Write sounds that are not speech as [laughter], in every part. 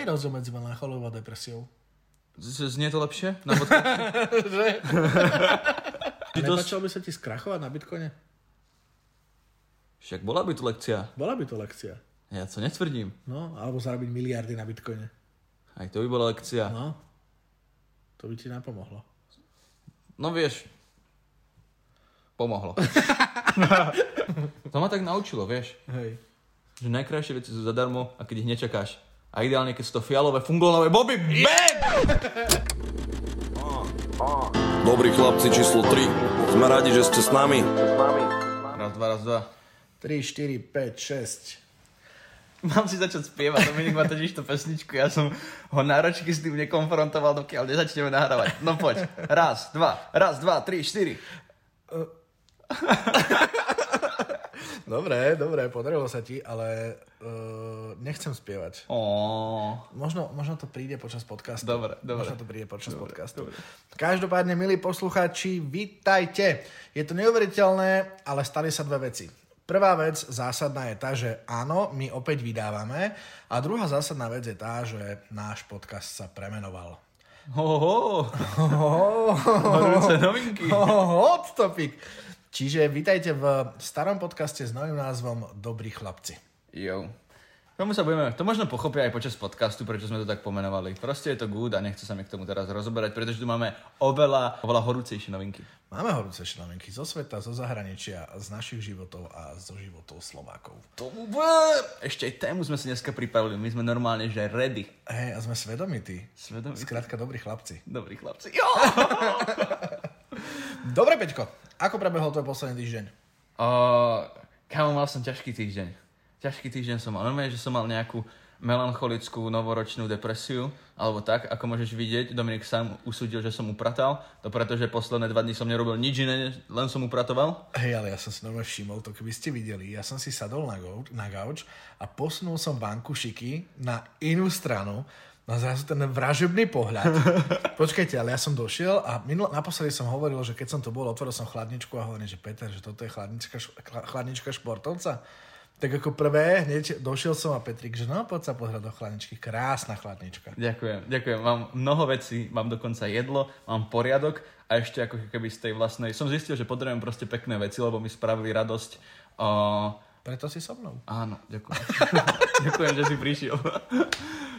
Aký je rozdiel medzi melancholiou a depresiou? Z- Znie to lepšie? Na podcast? [laughs] Že? To- by sa ti skrachovať na Bitcoine? Však bola by tu lekcia. Bola by to lekcia. Ja to netvrdím. No, alebo zarobiť miliardy na Bitcoine. Aj to by bola lekcia. No, to by ti napomohlo. No vieš, pomohlo. [laughs] to ma tak naučilo, vieš, Hej. že najkrajšie veci sú zadarmo a keď ich nečakáš. A ideálne, keď sú to fialové fungonové boby, bang! Dobrí chlapci číslo 3. Sme radi, že ste s nami. Raz, dva, raz, dva. 3, 4, 5, 6. Mám si začať spievať, Dominik má totiž tú pesničku, ja som ho náročky s tým nekonfrontoval, dokiaľ nezačneme nahrávať. No poď, raz, dva, raz, dva, tri, štyri. [laughs] Dobre, dobre, podarilo sa ti, ale uh, nechcem spievať. Ó, Možno, možno to príde počas podcastu. Dobre, dobre. Možno to príde počas Dobre, podcastu. dobre. Každopádne, milí poslucháči, vitajte. Je to neuveriteľné, ale stali sa dve veci. Prvá vec zásadná je tá, že áno, my opäť vydávame. A druhá zásadná vec je tá, že náš podcast sa premenoval. ho, ho, ho. Horúce novinky. Hot topic. Čiže vítajte v starom podcaste s novým názvom Dobrí chlapci. Jo. Tomu sa budeme, to možno pochopia aj počas podcastu, prečo sme to tak pomenovali. Proste je to good a nechce sa mi k tomu teraz rozoberať, pretože tu máme oveľa, oveľa horúcejšie novinky. Máme horúce novinky zo sveta, zo zahraničia, z našich životov a zo životov Slovákov. To bude... Ešte aj tému sme si dneska pripravili, my sme normálne, že ready. Hej, a sme svedomití. Svedomití. Skrátka, dobrí chlapci. Dobrí chlapci. Jo! [laughs] Dobre, Peťko, ako prebehol tvoj posledný týždeň? Uh, kámo, mal som ťažký týždeň. Ťažký týždeň som mal. Normálne, že som mal nejakú melancholickú novoročnú depresiu, alebo tak, ako môžeš vidieť, Dominik sám usúdil, že som upratal, to preto, že posledné dva dní som nerobil nič iné, len som upratoval. Hej, ale ja som si normálne všimol to, keby ste videli. Ja som si sadol na, gauč, na gauč a posunul som bankušiky na inú stranu, na zrazu ten vražebný pohľad. [laughs] Počkajte, ale ja som došiel a minul, naposledy som hovoril, že keď som to bol, otvoril som chladničku a hovorím, že Peter, že toto je chladnička, chladnička športovca. Tak ako prvé, hneď došiel som a Petrik, že no, poď sa pozrieť do chladničky. Krásna chladnička. Ďakujem, ďakujem. Mám mnoho vecí, mám dokonca jedlo, mám poriadok a ešte ako keby z tej vlastnej... Som zistil, že potrebujem proste pekné veci, lebo mi spravili radosť. Uh, Preto si so mnou. Áno, ďakujem. [laughs] ďakujem, že si prišiel.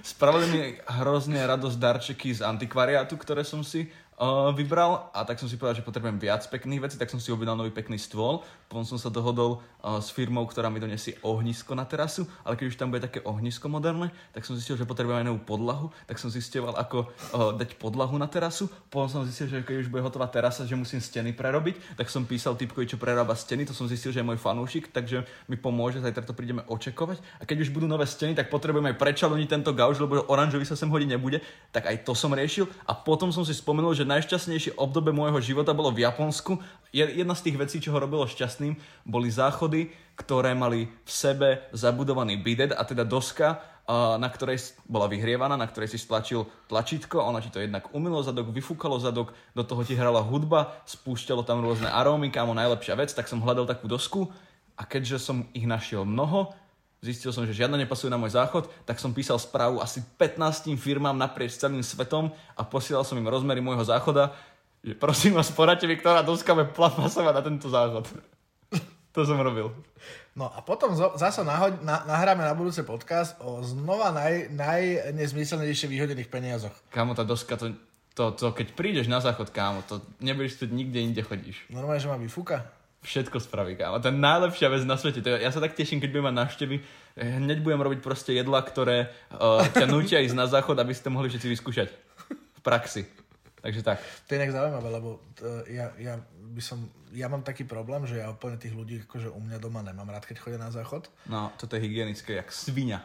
Spravili mi hrozne radosť darčeky z antikvariátu, ktoré som si uh, vybral a tak som si povedal, že potrebujem viac pekných vecí, tak som si objednal nový pekný stôl. Potom som sa dohodol uh, s firmou, ktorá mi donesie ohnisko na terasu, ale keď už tam bude také ohnisko moderné, tak som zistil, že potrebujem aj novú podlahu, tak som zistil, ako uh, dať podlahu na terasu. Potom som zistil, že keď už bude hotová terasa, že musím steny prerobiť, tak som písal typkovi, čo prerába steny, to som zistil, že je môj fanúšik, takže mi pomôže, zajtra to prídeme očakovať. A keď už budú nové steny, tak potrebujem aj prečaloniť tento gauč, lebo oranžový sa sem hodiť nebude, tak aj to som riešil. A potom som si spomenul, že najšťastnejšie obdobie môjho života bolo v Japonsku. Je- Jedna z tých vecí, čo ho robilo šťastným, boli záchody, ktoré mali v sebe zabudovaný bidet, a teda doska, na ktorej bola vyhrievaná, na ktorej si stlačil tlačítko, ona ti to jednak umilo zadok, vyfúkalo zadok, do toho ti hrala hudba, spúšťalo tam rôzne arómy, kámo najlepšia vec, tak som hľadal takú dosku a keďže som ich našiel mnoho, zistil som, že žiadna nepasuje na môj záchod, tak som písal správu asi 15 firmám naprieč celým svetom a posielal som im rozmery môjho záchoda, že prosím vás, poradte mi, ktorá doska bude pasovať na tento záchod. [laughs] to som robil. No a potom zo, zasa nahoď, na, nahráme na budúce podcast o znova naj, najnezmyselnejšie vyhodených peniazoch. Kámo, tá doska, to, to, to, keď prídeš na záchod, kámo, to nebudeš tu nikde inde chodíš. Normálne, že ma vyfúka. Všetko spraví, kámo. To je najlepšia vec na svete. To je, ja sa tak teším, keď budem mať návštevy. Hneď budem robiť proste jedla, ktoré uh, ťa nutia ísť na záchod, aby ste mohli všetci vyskúšať. V praxi. Takže tak. To je inak zaujímavé, lebo uh, ja, ja, by som, ja mám taký problém, že ja úplne tých ľudí akože u mňa doma nemám rád, keď chodia na záchod, No, toto je hygienické, jak svinia.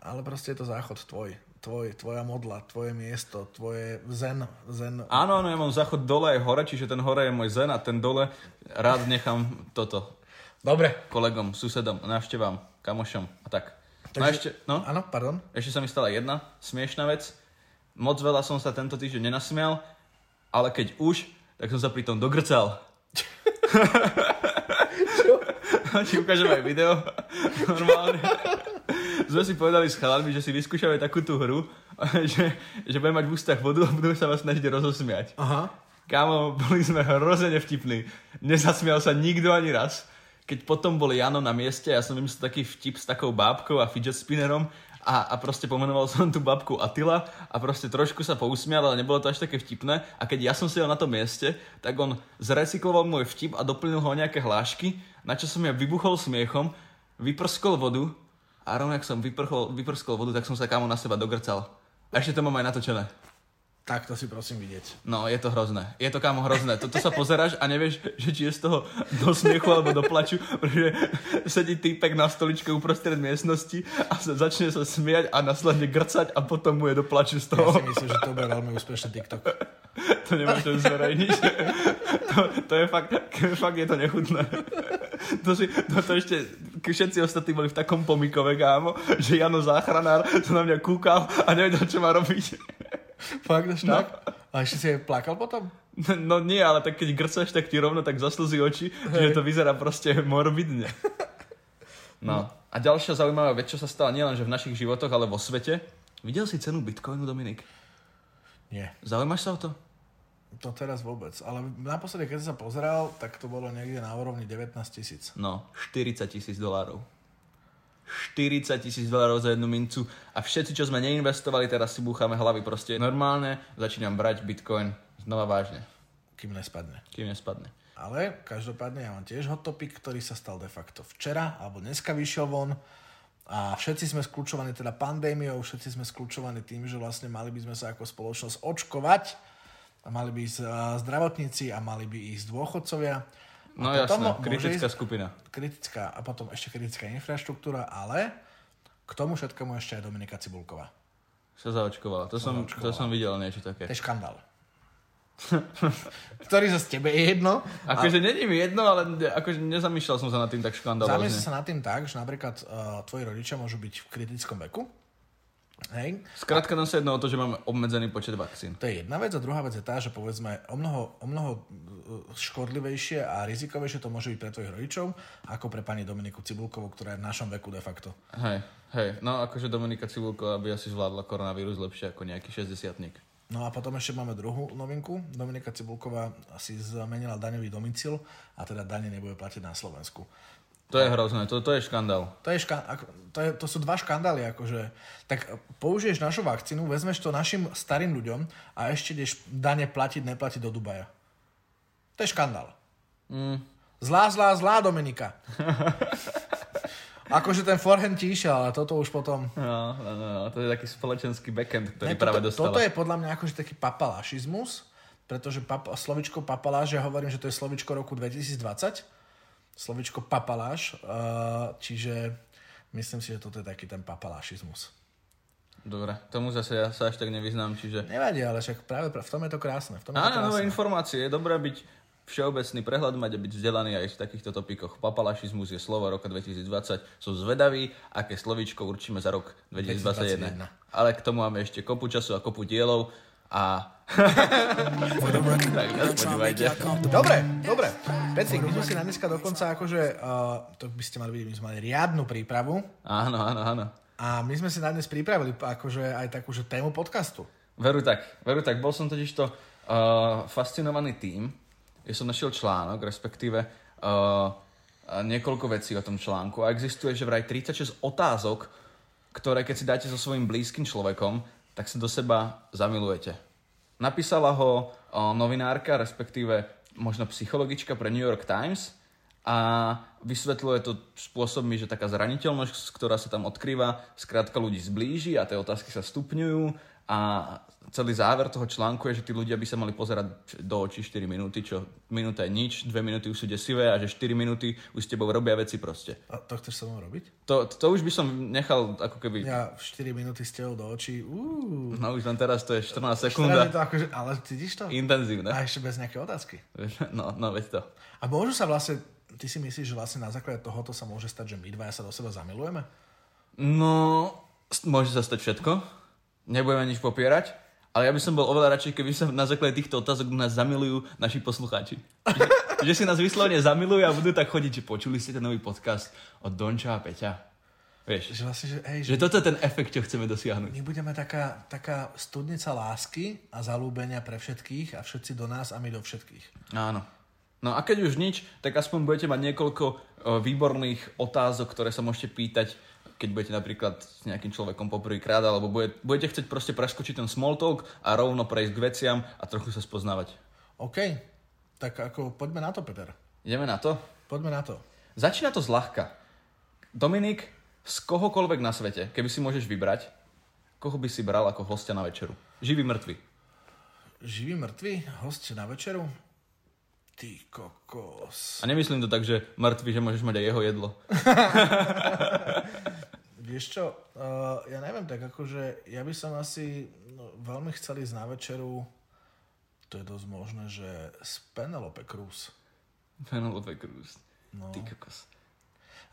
ale proste je to záchod tvoj. Tvoj, tvoja modla, tvoje miesto, tvoje zen, zen. Áno, áno, ja mám záchod dole aj hore, čiže ten hore je môj zen a ten dole rád nechám toto Dobre. kolegom, susedom, návštevám, kamošom a tak. No Takže- ešte, no, Áno, pardon. ešte sa mi stala jedna smiešná vec. Moc veľa som sa tento týždeň nenasmial, ale keď už, tak som sa pri tom dogrcal. [laughs] Čo? [laughs] Ti ukážem aj video. Normálne. [laughs] sme si povedali s chalami, že si vyskúšame takú tú hru, [laughs] že, že budeme mať v ústach vodu a budeme sa vás snažiť rozosmiať. Aha. Kámo, boli sme hrozene vtipní. Nezasmial sa nikto ani raz. Keď potom bol Jano na mieste, ja som vymyslel taký vtip s takou bábkou a fidget spinnerom a, a proste pomenoval som tú babku Attila a proste trošku sa pousmial, ale nebolo to až také vtipné. A keď ja som sedel na tom mieste, tak on zrecykloval môj vtip a doplnil ho o nejaké hlášky, na čo som ja vybuchol smiechom, vyprskol vodu a rovno ak som vyprchol, vyprskol vodu, tak som sa kámo na seba dogrcal. A ešte to mám aj natočené. Tak to si prosím vidieť. No, je to hrozné. Je to kámo hrozné. Toto sa pozeráš a nevieš, že či je z toho do smiechu alebo do plaču, pretože sedí týpek na stoličke uprostred miestnosti a sa začne sa smiať a následne grcať a potom mu je do plaču z Ja toho. si myslím, že to bude veľmi úspešný TikTok. To nemôžem zverejniť. To, to je fakt, fakt je to nechutné. To, si, to, to ešte, všetci ostatní boli v takom pomikove, kámo, že Jano záchranár sa na mňa kúkal a nevedel, čo má robiť. [laughs] Fakt, až No. tak? A ešte si aj plakal potom? [laughs] No nie, ale tak keď grcaš, tak ti rovno tak zaslzí oči, že to vyzerá proste morbidne. [laughs] No. A ďalšia zaujímavá vec, čo sa stala nielen že v našich životoch, ale vo svete. Videl si cenu Bitcoinu, Dominik? Nie. Zaujímaš sa o to? To teraz vôbec. Ale naposledy, keď som sa pozeral, tak to bolo niekde na úrovni 19 tisíc. No, 40 tisíc dolárov. 40 tisíc dolárov za jednu mincu a všetci, čo sme neinvestovali, teraz si búchame hlavy proste. Normálne začínam brať Bitcoin znova vážne, Kým nespadne. kým nespadne. Ale každopádne ja mám tiež hot topic, ktorý sa stal de facto včera, alebo dneska vyšiel von. A všetci sme skľúčovaní teda pandémiou, všetci sme skľúčovaní tým, že vlastne mali by sme sa ako spoločnosť očkovať. A mali by ísť zdravotníci a mali by ísť dôchodcovia. No jasné, môže kritická ísť- skupina. kritická a potom ešte kritická infraštruktúra, ale k tomu všetkému ešte aj Dominika Cibulková. Sa zaočkovala. To som, to zaočkovala. som videl niečo také. To je škandál. [laughs] Ktorý zase tebe je jedno. Akože není mi jedno, ale akože nezamýšľal som sa nad tým tak Zamysli škandalózne. sa nad tým tak, že napríklad uh, tvoji rodičia môžu byť v kritickom veku. Hej. Skrátka nám sa jedno o to, že máme obmedzený počet vakcín. To je jedna vec a druhá vec je tá, že povedzme o mnoho, o mnoho uh, škodlivejšie a rizikovejšie to môže byť pre tvojich rodičov ako pre pani Dominiku Cibulkovú, ktorá je v našom veku de facto. Hej, hej, no akože Dominika Cibulková by asi zvládla koronavírus lepšie ako nejaký 60 No a potom ešte máme druhú novinku. Dominika Cibulková si zmenila daňový domicil a teda dane nebude platiť na Slovensku. To je hrozné, to, to je škandál. To, je ška- to, je, to sú dva škandály, akože. Tak použiješ našu vakcínu, vezmeš to našim starým ľuďom a ešte ideš dane platiť, neplatiť do Dubaja. To je škandál. Mm. Zlá, zlá, zlá Dominika. [laughs] akože ten forehand ti išiel, ale toto už potom... No, no, no, no, to je taký spoločenský backend, ktorý Ne, práve toto, dostala. toto je podľa mňa akože taký papalašizmus, pretože pap, slovičko papaláš, ja hovorím, že to je slovičko roku 2020. Slovičko papaláš, uh, čiže myslím si, že toto je taký ten papalašizmus. Dobre, tomu zase ja sa až tak nevyznám, čiže... Nevadí, ale však práve v tom je to krásne. V tom je to Áno, nové informácie. Je dobré byť všeobecný prehľad, mať a byť vzdelaný aj v takýchto topikoch. Papalašizmus je slovo roka 2020. Som zvedavý, aké slovíčko určíme za rok 2021. 2021. Ale k tomu máme ešte kopu času a kopu dielov a... [laughs] Dobre, dobre. Petrik, my sme si na dneska dokonca akože, uh, to by ste mali vidieť, my sme mali riadnu prípravu Áno, áno, áno. a my sme si na dnes pripravili akože aj takú že tému podcastu. Veru tak, veru tak. Bol som totiž to uh, fascinovaný tým, že som našiel článok, respektíve uh, niekoľko vecí o tom článku a existuje, že vraj 36 otázok, ktoré keď si dáte so svojím blízkym človekom, tak sa do seba zamilujete. Napísala ho novinárka, respektíve možno psychologička pre New York Times a vysvetľuje to spôsobmi, že taká zraniteľnosť, ktorá sa tam odkrýva, skrátka ľudí zblíži a tie otázky sa stupňujú a celý záver toho článku je, že tí ľudia by sa mali pozerať do očí 4 minúty, čo minúta je nič, 2 minúty už sú desivé a že 4 minúty už s tebou robia veci proste. A to chceš so mnou robiť? To, to už by som nechal ako keby... Ja 4 minúty s tebou do očí. Uú. No už len teraz to je 14 Teraz je sekúnda. to akože, ale cítiš to? Intenzívne. A ešte bez nejaké otázky. [laughs] No, no veď to. A môžu sa vlastne, ty si myslíš, že vlastne na základe tohoto sa môže stať, že my dvaja sa do seba zamilujeme? No, môže sa stať všetko. Nebudeme nič popierať. Ale ja by som bol oveľa radšej, keby sa na základe týchto otázok nás zamilujú naši poslucháči. že, že si nás vyslovene zamilujú a budú tak chodiť, že počuli ste ten nový podcast od Donča a Peťa. Vieš, Že vlastne, že, hej, že že toto je ten efekt, čo chceme dosiahnuť. my budeme taká, taká studnica lásky a zalúbenia pre všetkých a všetci do nás a my do všetkých. Áno. No a keď už nič, tak aspoň budete mať niekoľko výborných otázok, ktoré sa môžete pýtať, keď budete napríklad s nejakým človekom poprvýkrát, alebo bude, budete chcieť proste preskočiť ten small talk a rovno prejsť k veciam a trochu sa spoznávať. OK, tak ako poďme na to, Peter. Ideme na to? Poďme na to. Začína to zľahka. Dominik, z kohokoľvek na svete, keby si môžeš vybrať, koho by si bral ako hostia na večeru? Živý, mŕtvy. Živý, mŕtvy, host na večeru? Ty kokos. A nemyslím to tak, že mŕtvy, že môžeš mať aj jeho jedlo. [laughs] Vieš čo, uh, ja neviem, tak akože ja by som asi no, veľmi chcel ísť na večeru, to je dosť možné, že s Penelope Cruz. Penelope Cruz. No. Ty kokos.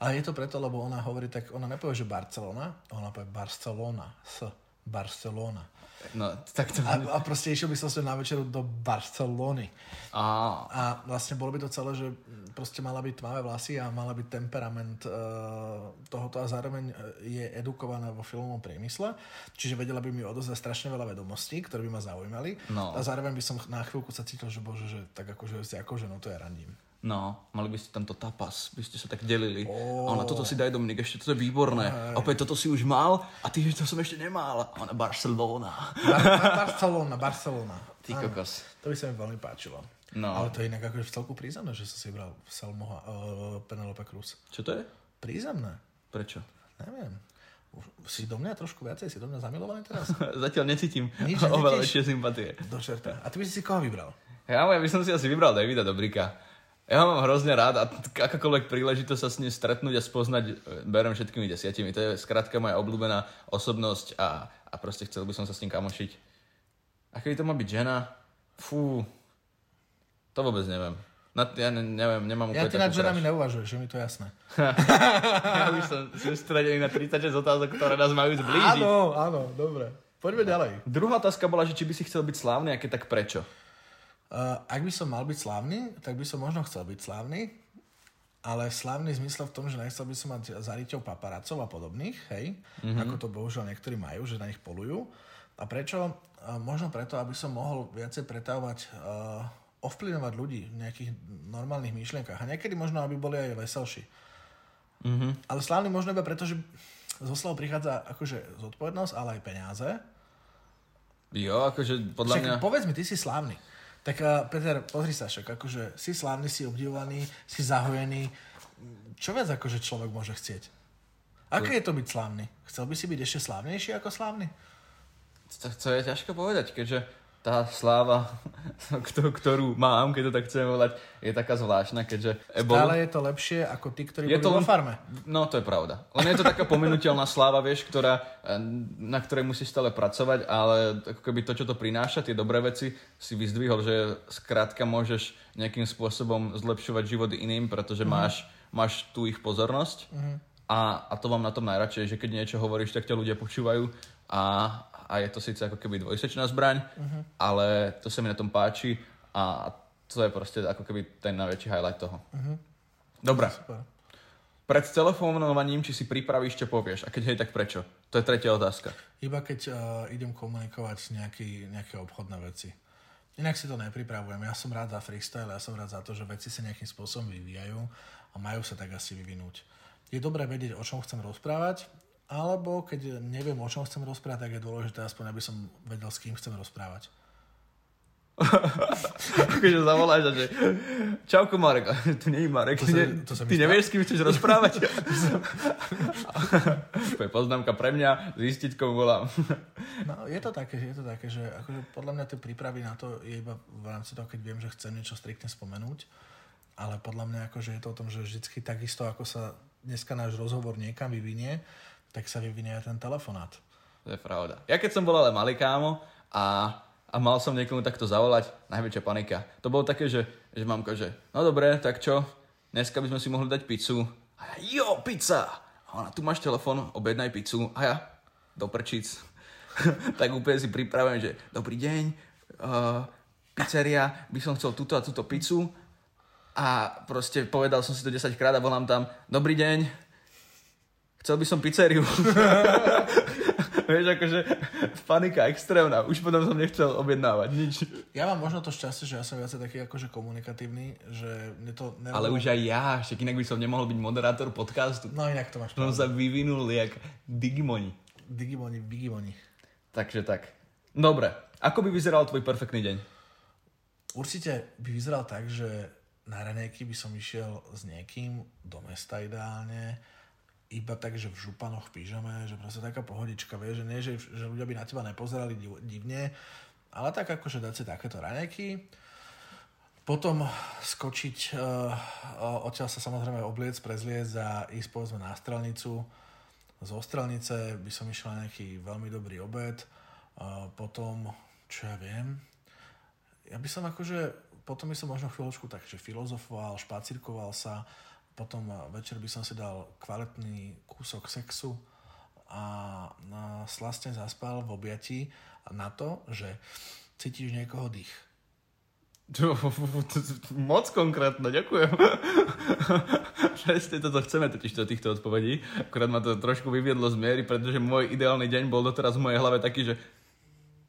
A je to preto, lebo ona hovorí tak, ona nepovie, že Barcelona, ona povie Barcelona, s Barcelona. No, tak to... A, a proste išiel by som sa na večeru do Barcelony. A, A vlastne bolo by to celé, že proste mala byť tmavé vlasy a mala byť temperament uh, tohoto a zároveň eh, je edukovaná vo filmovom priemysle, čiže vedela by mi odozdať strašne veľa vedomostí, ktoré by ma zaujímali No. a zároveň by som na chvíľku sa cítil, že bože, že tak akože si akože no to ja randím. No, mali by ste tamto tapas, by ste sa tak delili. Oh. A ona, toto si daj Dominik, ešte toto je výborné. A opäť toto si už mal a ty, to som ešte nemal. A ona, Barcelona. Bar- Bar- Barcelona, Barcelona. Ty Áno, kokos. To by sa mi veľmi páčilo. No. Ale to je inak akože v celku prízemné, že som si bral Salmoha, uh, Penelope Cruz. Čo to je? Prízemné. Prečo? Neviem. Už si do mňa trošku viacej, si do mňa zamilovaný teraz? [laughs] Zatiaľ necítim Nič, oveľa väčšie sympatie. Do čerta. A ty by si si koho vybral? Ja, ja by som si asi vybral Davida Dobrika. Ja ho mám hrozne rád a akákoľvek príležitosť sa s ním stretnúť a spoznať, e, berem všetkými desiatimi. To je skrátka moja obľúbená osobnosť a, a proste chcel by som sa s ním kamošiť. A keby to má byť žena, fú, to vôbec neviem. Na, ja ne, neviem, nemám Ja úplne ty nad ženami neuvažuješ, že mi to jasné. [laughs] Ja by som sústredený na 36 otázok, ktoré nás majú zblížiť. Áno, áno, dobre. Poďme ďalej. Druhá otázka bola, že či by si chcel byť slávny a keď tak prečo? Uh, ak by som mal byť slávny, tak by som možno chcel byť slávny, ale slávny zmysel v tom, že nechcel by som mať zariťov paparacov a podobných, hej, mm-hmm. ako to bohužiaľ niektorí majú, že na nich polujú. A prečo? Uh, možno preto, aby som mohol viacej pretávať, uh, ovplyvňovať ľudí v nejakých normálnych myšlienkach. A niekedy možno, aby boli aj veselší. Mm-hmm. Ale slávny možno iba preto, že zo slov prichádza akože zodpovednosť, ale aj peniaze. Jo, akože podľa Však mňa... povedz mi, ty si slávny. Tak uh, Peter, pozri sa však, akože si slávny, si obdivovaný, si zahojený. Čo viac akože človek môže chcieť? Aké je to byť slávny? Chcel by si byť ešte slávnejší ako slávny? To, to je ťažko povedať, keďže tá sláva, kto- ktorú mám, keď to tak chcem volať, je taká zvláštna, keďže Ebol... Stále je to lepšie ako tí, ktorí Je boli to vo len- farme. No, to je pravda. Len je to taká pomenuteľná sláva, vieš, ktorá, eh, na ktorej musíš stále pracovať, ale ako keby to, čo to prináša, tie dobré veci, si vyzdvihol, že skrátka môžeš nejakým spôsobom zlepšovať život iným, pretože Mhm. máš, máš tú ich pozornosť. A, a to mám na tom najradšej, že keď niečo hovoríš, tak ťa ľudia počúvajú a, a je to síce ako keby dvojsečná zbraň, Mhm. ale to sa mi na tom páči a to je proste ako keby ten najväčší highlight toho. Dobre. Super. Pred telefonovaním, či si pripravíš, čo povieš. A keď hej, tak prečo? To je tretia otázka. Iba keď uh, idem komunikovať nejaký, nejaké obchodné veci. Inak si to nepripravujem. Ja som rád za freestyle, ja som rád za to, že veci sa nejakým spôsobom vyvíjajú a majú sa tak asi vyvinúť. Je dobré vedieť, o čom chcem rozprávať, alebo keď neviem, o čom chcem rozprávať, tak je dôležité aspoň, aby som vedel, s kým chcem rozprávať. [laughs] Akože zavoláš a že čauko Marek, tu nie je Marek, To sa- to sa ty stalo. nevieš, s kým chceš rozprávať? [laughs] to je poznámka pre mňa, zistiť, komu volám. [laughs] No, je to také, je to také, že akože podľa mňa tie prípravy na to je iba v rámci toho, keď viem, že chcem niečo striktne spomenúť, ale podľa mňa akože je to o tom, že vždycky takisto, ako sa dneska náš rozhovor niekam vyvinie, tak sa vyvinie aj ten telefonát. To je pravda. Ja keď som bol ale malý kámo a, a mal som niekomu takto zavolať, najväčšia panika. To bolo také, že, že mamka, že no dobre, tak čo, dneska by sme si mohli dať pizzu. A ja, jo, pizza! A ona, tu máš telefon, objednaj pizzu. A ja, do prčic. [laughs] tak úplne si pripravujem, že dobrý deň, uh, pizzeria, by som chcel túto a túto pizzu. A proste povedal som si to 10 krát a volám tam, dobrý deň, Chcel by som pizzeriu. [laughs] Vieš, akože panika extrémna. Už potom som nechcel objednávať nič. Ja mám možno to šťastie, že ja som viacej taký akože komunikatívny, že mne to... Nerobilo... Ale už aj ja, však inak by som nemohol byť moderátor podcastu. No inak to máš Som sa vyvinul jak Digimoni. Digimoni, Bigimoni. Takže tak. Dobre, ako by vyzeral tvoj perfektný deň? Určite by vyzeral tak, že na ranejky by som išiel s niekým do mesta ideálne, iba tak, že v županoch, pyžame, že proste taká pohodička, vieš, že nie, že, že ľudia by na teba nepozerali div- divne, ale tak akože dať si takéto ranejky, potom skočiť, uh, odtiaľ sa samozrejme obliec, prezliecť a ísť povedzme na strelnicu. Z ostrelnice by som išiel na nejaký veľmi dobrý obed. Uh, potom, čo ja viem, ja by som akože, potom by som možno chvíľočku takže filozofoval, špacírkoval sa, potom večer by som si dal kvalitný kúsok sexu a slastne zaspal v objatí na to, že cítiš niekoho dých. [laughs] Moc konkrétne, ďakujem. [laughs] Presne toto chceme totiž do týchto odpovedí. Akurát ma to trošku vyviedlo z miery, pretože môj ideálny deň bol doteraz v mojej hlave taký, že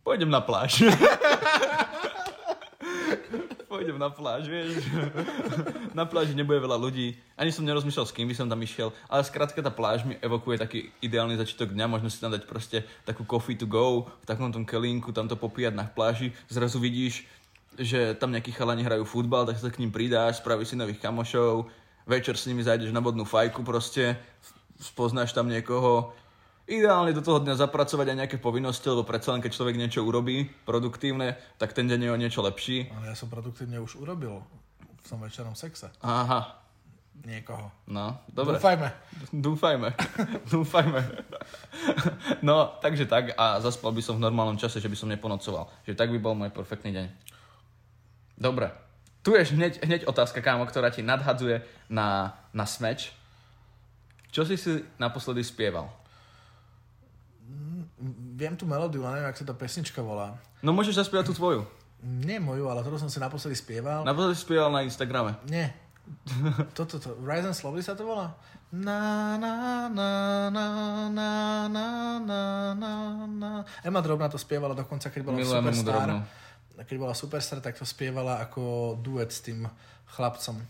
pôjdem na pláž. [laughs] pôjdem na pláž, vieš. [laughs] na pláži nebude veľa ľudí. Ani som nerozmýšľal, s kým by som tam išiel. Ale skrátka tá pláž mi evokuje taký ideálny začiatok dňa. Možno si tam dať proste takú coffee to go, v takom tom kelínku, tam to popíjať na pláži. Zrazu vidíš, že tam nejakí chalani hrajú futbal, tak sa k ním pridáš, spravíš si nových kamošov, večer s nimi zajdeš na vodnú fajku proste, spoznáš tam niekoho, ideálne do toho dňa zapracovať aj nejaké povinnosti, lebo predsa len keď človek niečo urobí produktívne, tak ten deň je o niečo lepší. Ale ja som produktívne už urobil v tom večerom sexe. Aha, Niekoho. no, dobre. Dúfajme. Dúfajme. [laughs] Dúfajme. No, takže tak a zaspal by som v normálnom čase, že by som neponocoval. Že tak by bol môj perfektný deň. Dobre. Tu je hneď, hneď otázka, kámo, ktorá ti nadhadzuje na, na smeč. Čo si si naposledy spieval? Viem tú melódiu, ale neviem, ak sa tá pesnička volá. No môžeš zaspievať tú tvoju. Nie moju, ale ktorú som si naposledy spieval. Naposledy si spieval na Instagrame. Nie. [laughs] Toto, to, Rise and Slowly sa to volá? Na, na, na, na, na, na, na, na, na. Emma Drobná to spievala dokonca, keď bola Milujem Superstar. Drobnú. Keď bola Superstar, tak to spievala ako duet s tým chlapcom.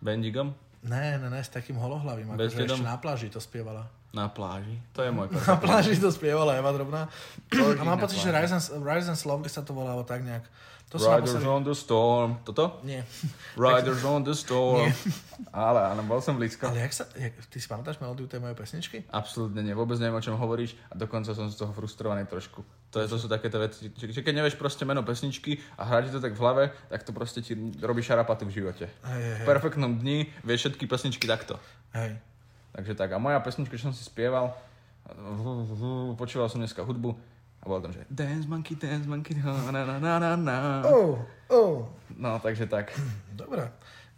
Bendigom? Ne, ne, ne, s takým holohlavým, akože ešte na pláži to spievala. Na pláži. To je môj Na pláži to spievala Eva Drobná. A mám pocit, že. Rise and, Rise and Slowly sa to volalo tak nejak. To Riders naposledy... on the storm. Toto? Nie. [laughs] Riders on the storm. Ale áno, bol som blízko. Ale jak sa... Jak, ty si pamätáš melódiu tej mojej pesničky? Absolútne nie, vôbec neviem, o čom hovoríš a dokonca som z toho frustrovaný trošku. To, je, to sú takéto veci, že, že keď nevieš proste meno pesničky a hrá ti to tak v hlave, tak to proste ti robí šarapatu v živote. Hej, hej, V perfektnom dni vieš všetky pesničky takto. Hej. Takže tak, a moja pesnička, čo som si spieval, počúval som dneska hudbu a bolo tam, že Dance Monkey, Dance Monkey, na na na na na. Oh, oh. No, takže tak. Dobre.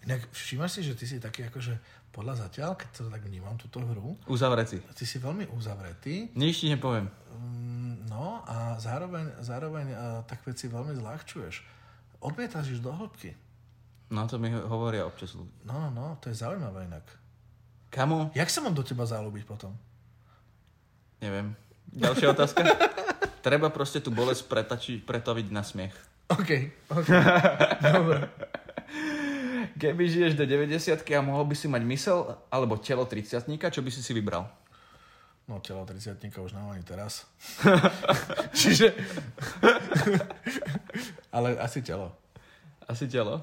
Inak všímaš si, že ty si taký akože podľa zatiaľ, keď to tak vnímam, túto hru, Uzavretý. ty si veľmi uzavretý, Nič ti nepoviem. mm, no a zároveň, zároveň uh, tak veci veľmi zľahčuješ. Odmietaš do hĺbky. No to mi hovoria občas ľudí. No, no, no, to je zaujímavé inak. Kamo? Jak sa mám do teba zalúbiť potom? Neviem. Ďalšia [laughs] otázka? Treba proste tú bolesť pretačiť, pretaviť na smiech. OK, OK. [laughs] Dobre. Keby žiješ do 90 a mohol by si mať mysel alebo telo 30 čo by si si vybral? No, telo 30 už nám ani teraz. [laughs] Čiže... Ale asi telo. Asi telo?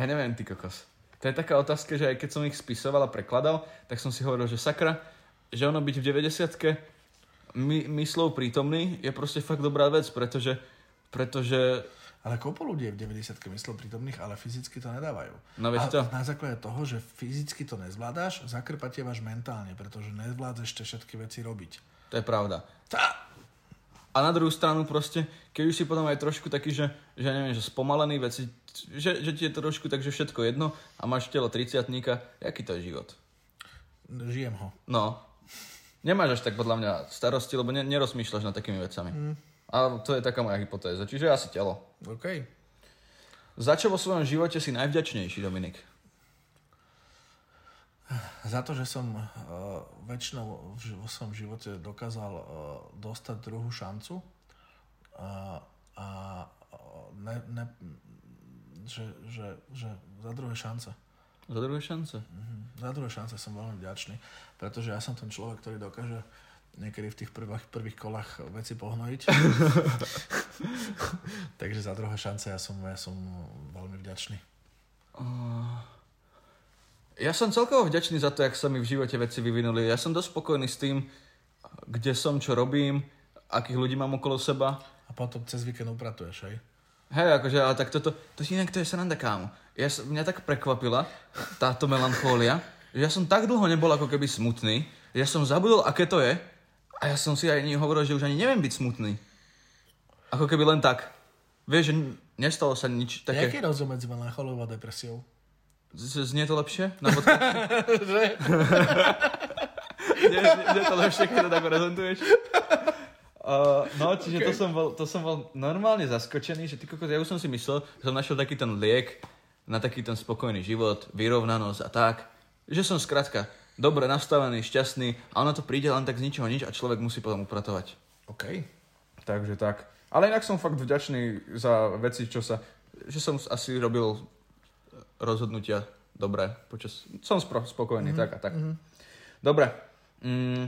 Ja neviem, ty kokos. To je taká otázka, že aj keď som ich spisoval a prekladal, tak som si hovoril, že sakra, že ono byť v 90 my, myslou prítomný je proste fakt dobrá vec, pretože, pretože Ale kopu ľudí je v 90 myslel prítomných, ale fyzicky to nedávajú. No a to. na základe toho, že fyzicky to nezvládáš, zakrpatievaš mentálne, pretože nezvládaš ešte všetky veci robiť. to je pravda. Tá! A na druhú stranu proste, keď už si potom aj trošku taký, že, že neviem, že spomalený veci, že, že ti je trošku takže všetko jedno a máš telo 30 jaký to je život? Žijem ho. No. Nemáš až tak podľa mňa starosti, lebo ne, nerozmýšľaš nad takými vecami. Mm. A to je taká moja hypotéza. Čiže asi telo. OK. Za čo vo svojom živote si najvďačnejší, Dominik? Za to, že som uh, väčšinou vo svojom živote dokázal uh, dostať druhú šancu uh, a ne, ne, že, že, že za druhé šance. Za druhé šance. Mhm. Za druhé šance som veľmi vďačný, pretože ja som ten človek, ktorý dokáže niekedy v tých prvých, prvých kolách veci pohnojiť. [laughs] Takže za druhé šance ja som, ja som veľmi vďačný. Ja som celkovo vďačný za to, jak sa mi v živote veci vyvinuli. Ja som dosť spokojný s tým, kde som, čo robím, akých ľudí mám okolo seba. A potom cez víkend upratuješ, hej? Hej, akože, ale tak toto, to si inak to je sranda, kámo. Ja, mňa tak prekvapila táto melanchólia, že ja som tak dlho nebol ako keby smutný, že ja som zabudol, aké to je a ja som si aj ani hovoril, že už ani neviem byť smutný. Ako keby len tak. Vieš, že nestalo sa nič Také... Jaký je rozdiel medzi melancholiou a depresiou? Z- Znie to lepšie? Na znie, znie, znie to lepšie, keď to tak prezentuješ? Uh, no, čiže okay. to, som bol, to som bol normálne zaskočený, že ty kokos, ja už som si myslel, že som našiel taký ten liek na taký ten spokojný život, vyrovnanosť a tak. Že som skrátka dobre nastavený, šťastný a ono to príde len tak z ničoho nič a človek musí potom upratovať. OK. Takže tak. Ale inak som fakt vďačný za veci, čo sa... Že som asi robil rozhodnutia dobre počas... Som spokojný, mm-hmm. tak a tak. Mm-hmm. Dobre. Mm,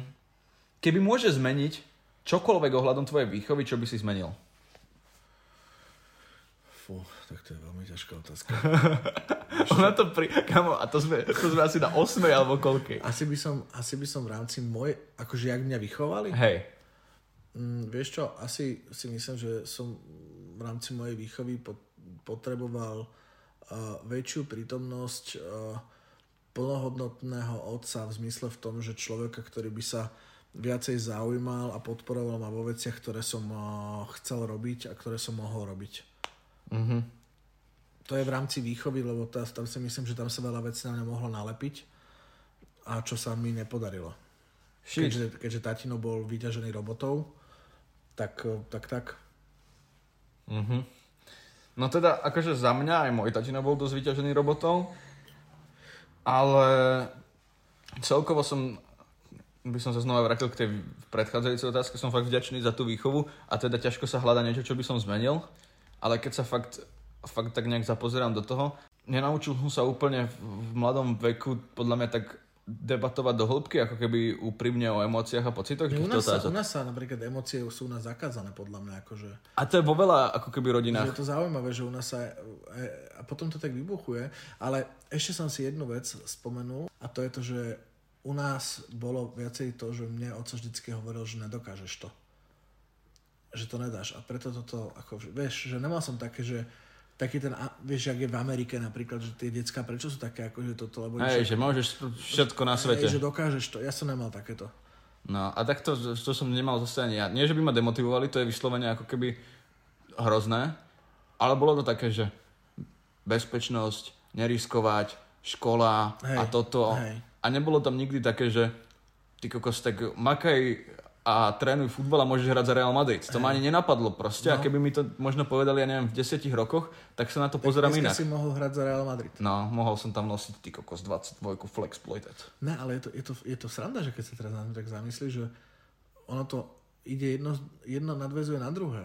keby môže zmeniť čokoľvek ohľadom tvojej výchovy, čo by si zmenil? Fú, tak to je veľmi ťažká otázka. [laughs] Ona to pri... Kamo, a to sme, to sme asi na 8 alebo koľkej. Asi by som, asi by som v rámci môj, akože jak mňa vychovali, Hej. Mm, vieš čo, asi si myslím, že som v rámci mojej výchovy pot- potreboval uh, väčšiu prítomnosť uh, plnohodnotného otca v zmysle v tom, že človeka, ktorý by sa viacej zaujímal a podporoval ma vo veciach, ktoré som uh, chcel robiť a ktoré som mohol robiť. Mhm. To je v rámci výchovy, lebo tá, tam si myslím, že tam sa veľa vecí na mňa mohlo nalepiť a čo sa mi nepodarilo. Shit. Keďže, keďže tatino bol vyťažený robotov, tak tak. tak. Mhm. No teda, akože za mňa aj môj tatino bol dosť vyťažený robotov, ale celkovo som, by som sa znova vrátil k tej predchádzajúcej otázke, som fakt vďačný za tú výchovu a teda ťažko sa hľada niečo, čo by som zmenil, ale keď sa fakt, fakt tak nejak zapozerám do toho, nenaučil som sa úplne v, mladom veku podľa mňa tak debatovať do hĺbky, ako keby úprimne o emóciách a pocitoch. U týchto nás, sa, u nás sa napríklad emócie sú u nás zakázané, podľa mňa. Akože, A to je vo veľa ako keby rodinách. je to zaujímavé, že u nás sa... e, A potom to tak vybuchuje. Ale ešte som si jednu vec spomenul a to je to, že u nás bolo viacej to, že mne oco vždycky hovoril, že nedokážeš to. Že to nedáš. A preto toto, ako, vieš, že nemal som také, že taký ten, vieš, jak je v Amerike napríklad, že tie decka, prečo sú také akože toto, lebo Hej, že môžeš všetko na svete. Hej, že dokážeš to. Ja som nemal takéto. No a tak to, to som nemal zase ani ja. Nie, že by ma demotivovali, to je vyslovene ako keby hrozné, ale bolo to také, že bezpečnosť, neriskovať, škola Hej, a toto. hej. A nebolo tam nikdy také, že ty kokos, tak makaj a trénuj futbal a môžeš hrať za Real Madrid. To ma ani nenapadlo proste. A No. keby mi to možno povedali, ja neviem, v desiatich rokoch, tak sa na to pozerám Dneska inak. si mohol hrať za Real Madrid. No, mohol som tam nosiť ty kokos 22 Flexploited. Ne, ale je to, je, to, je to sranda, že keď sa teraz na to tak zamyslíš, že ono to ide jedno, jedno nadvezuje na druhé.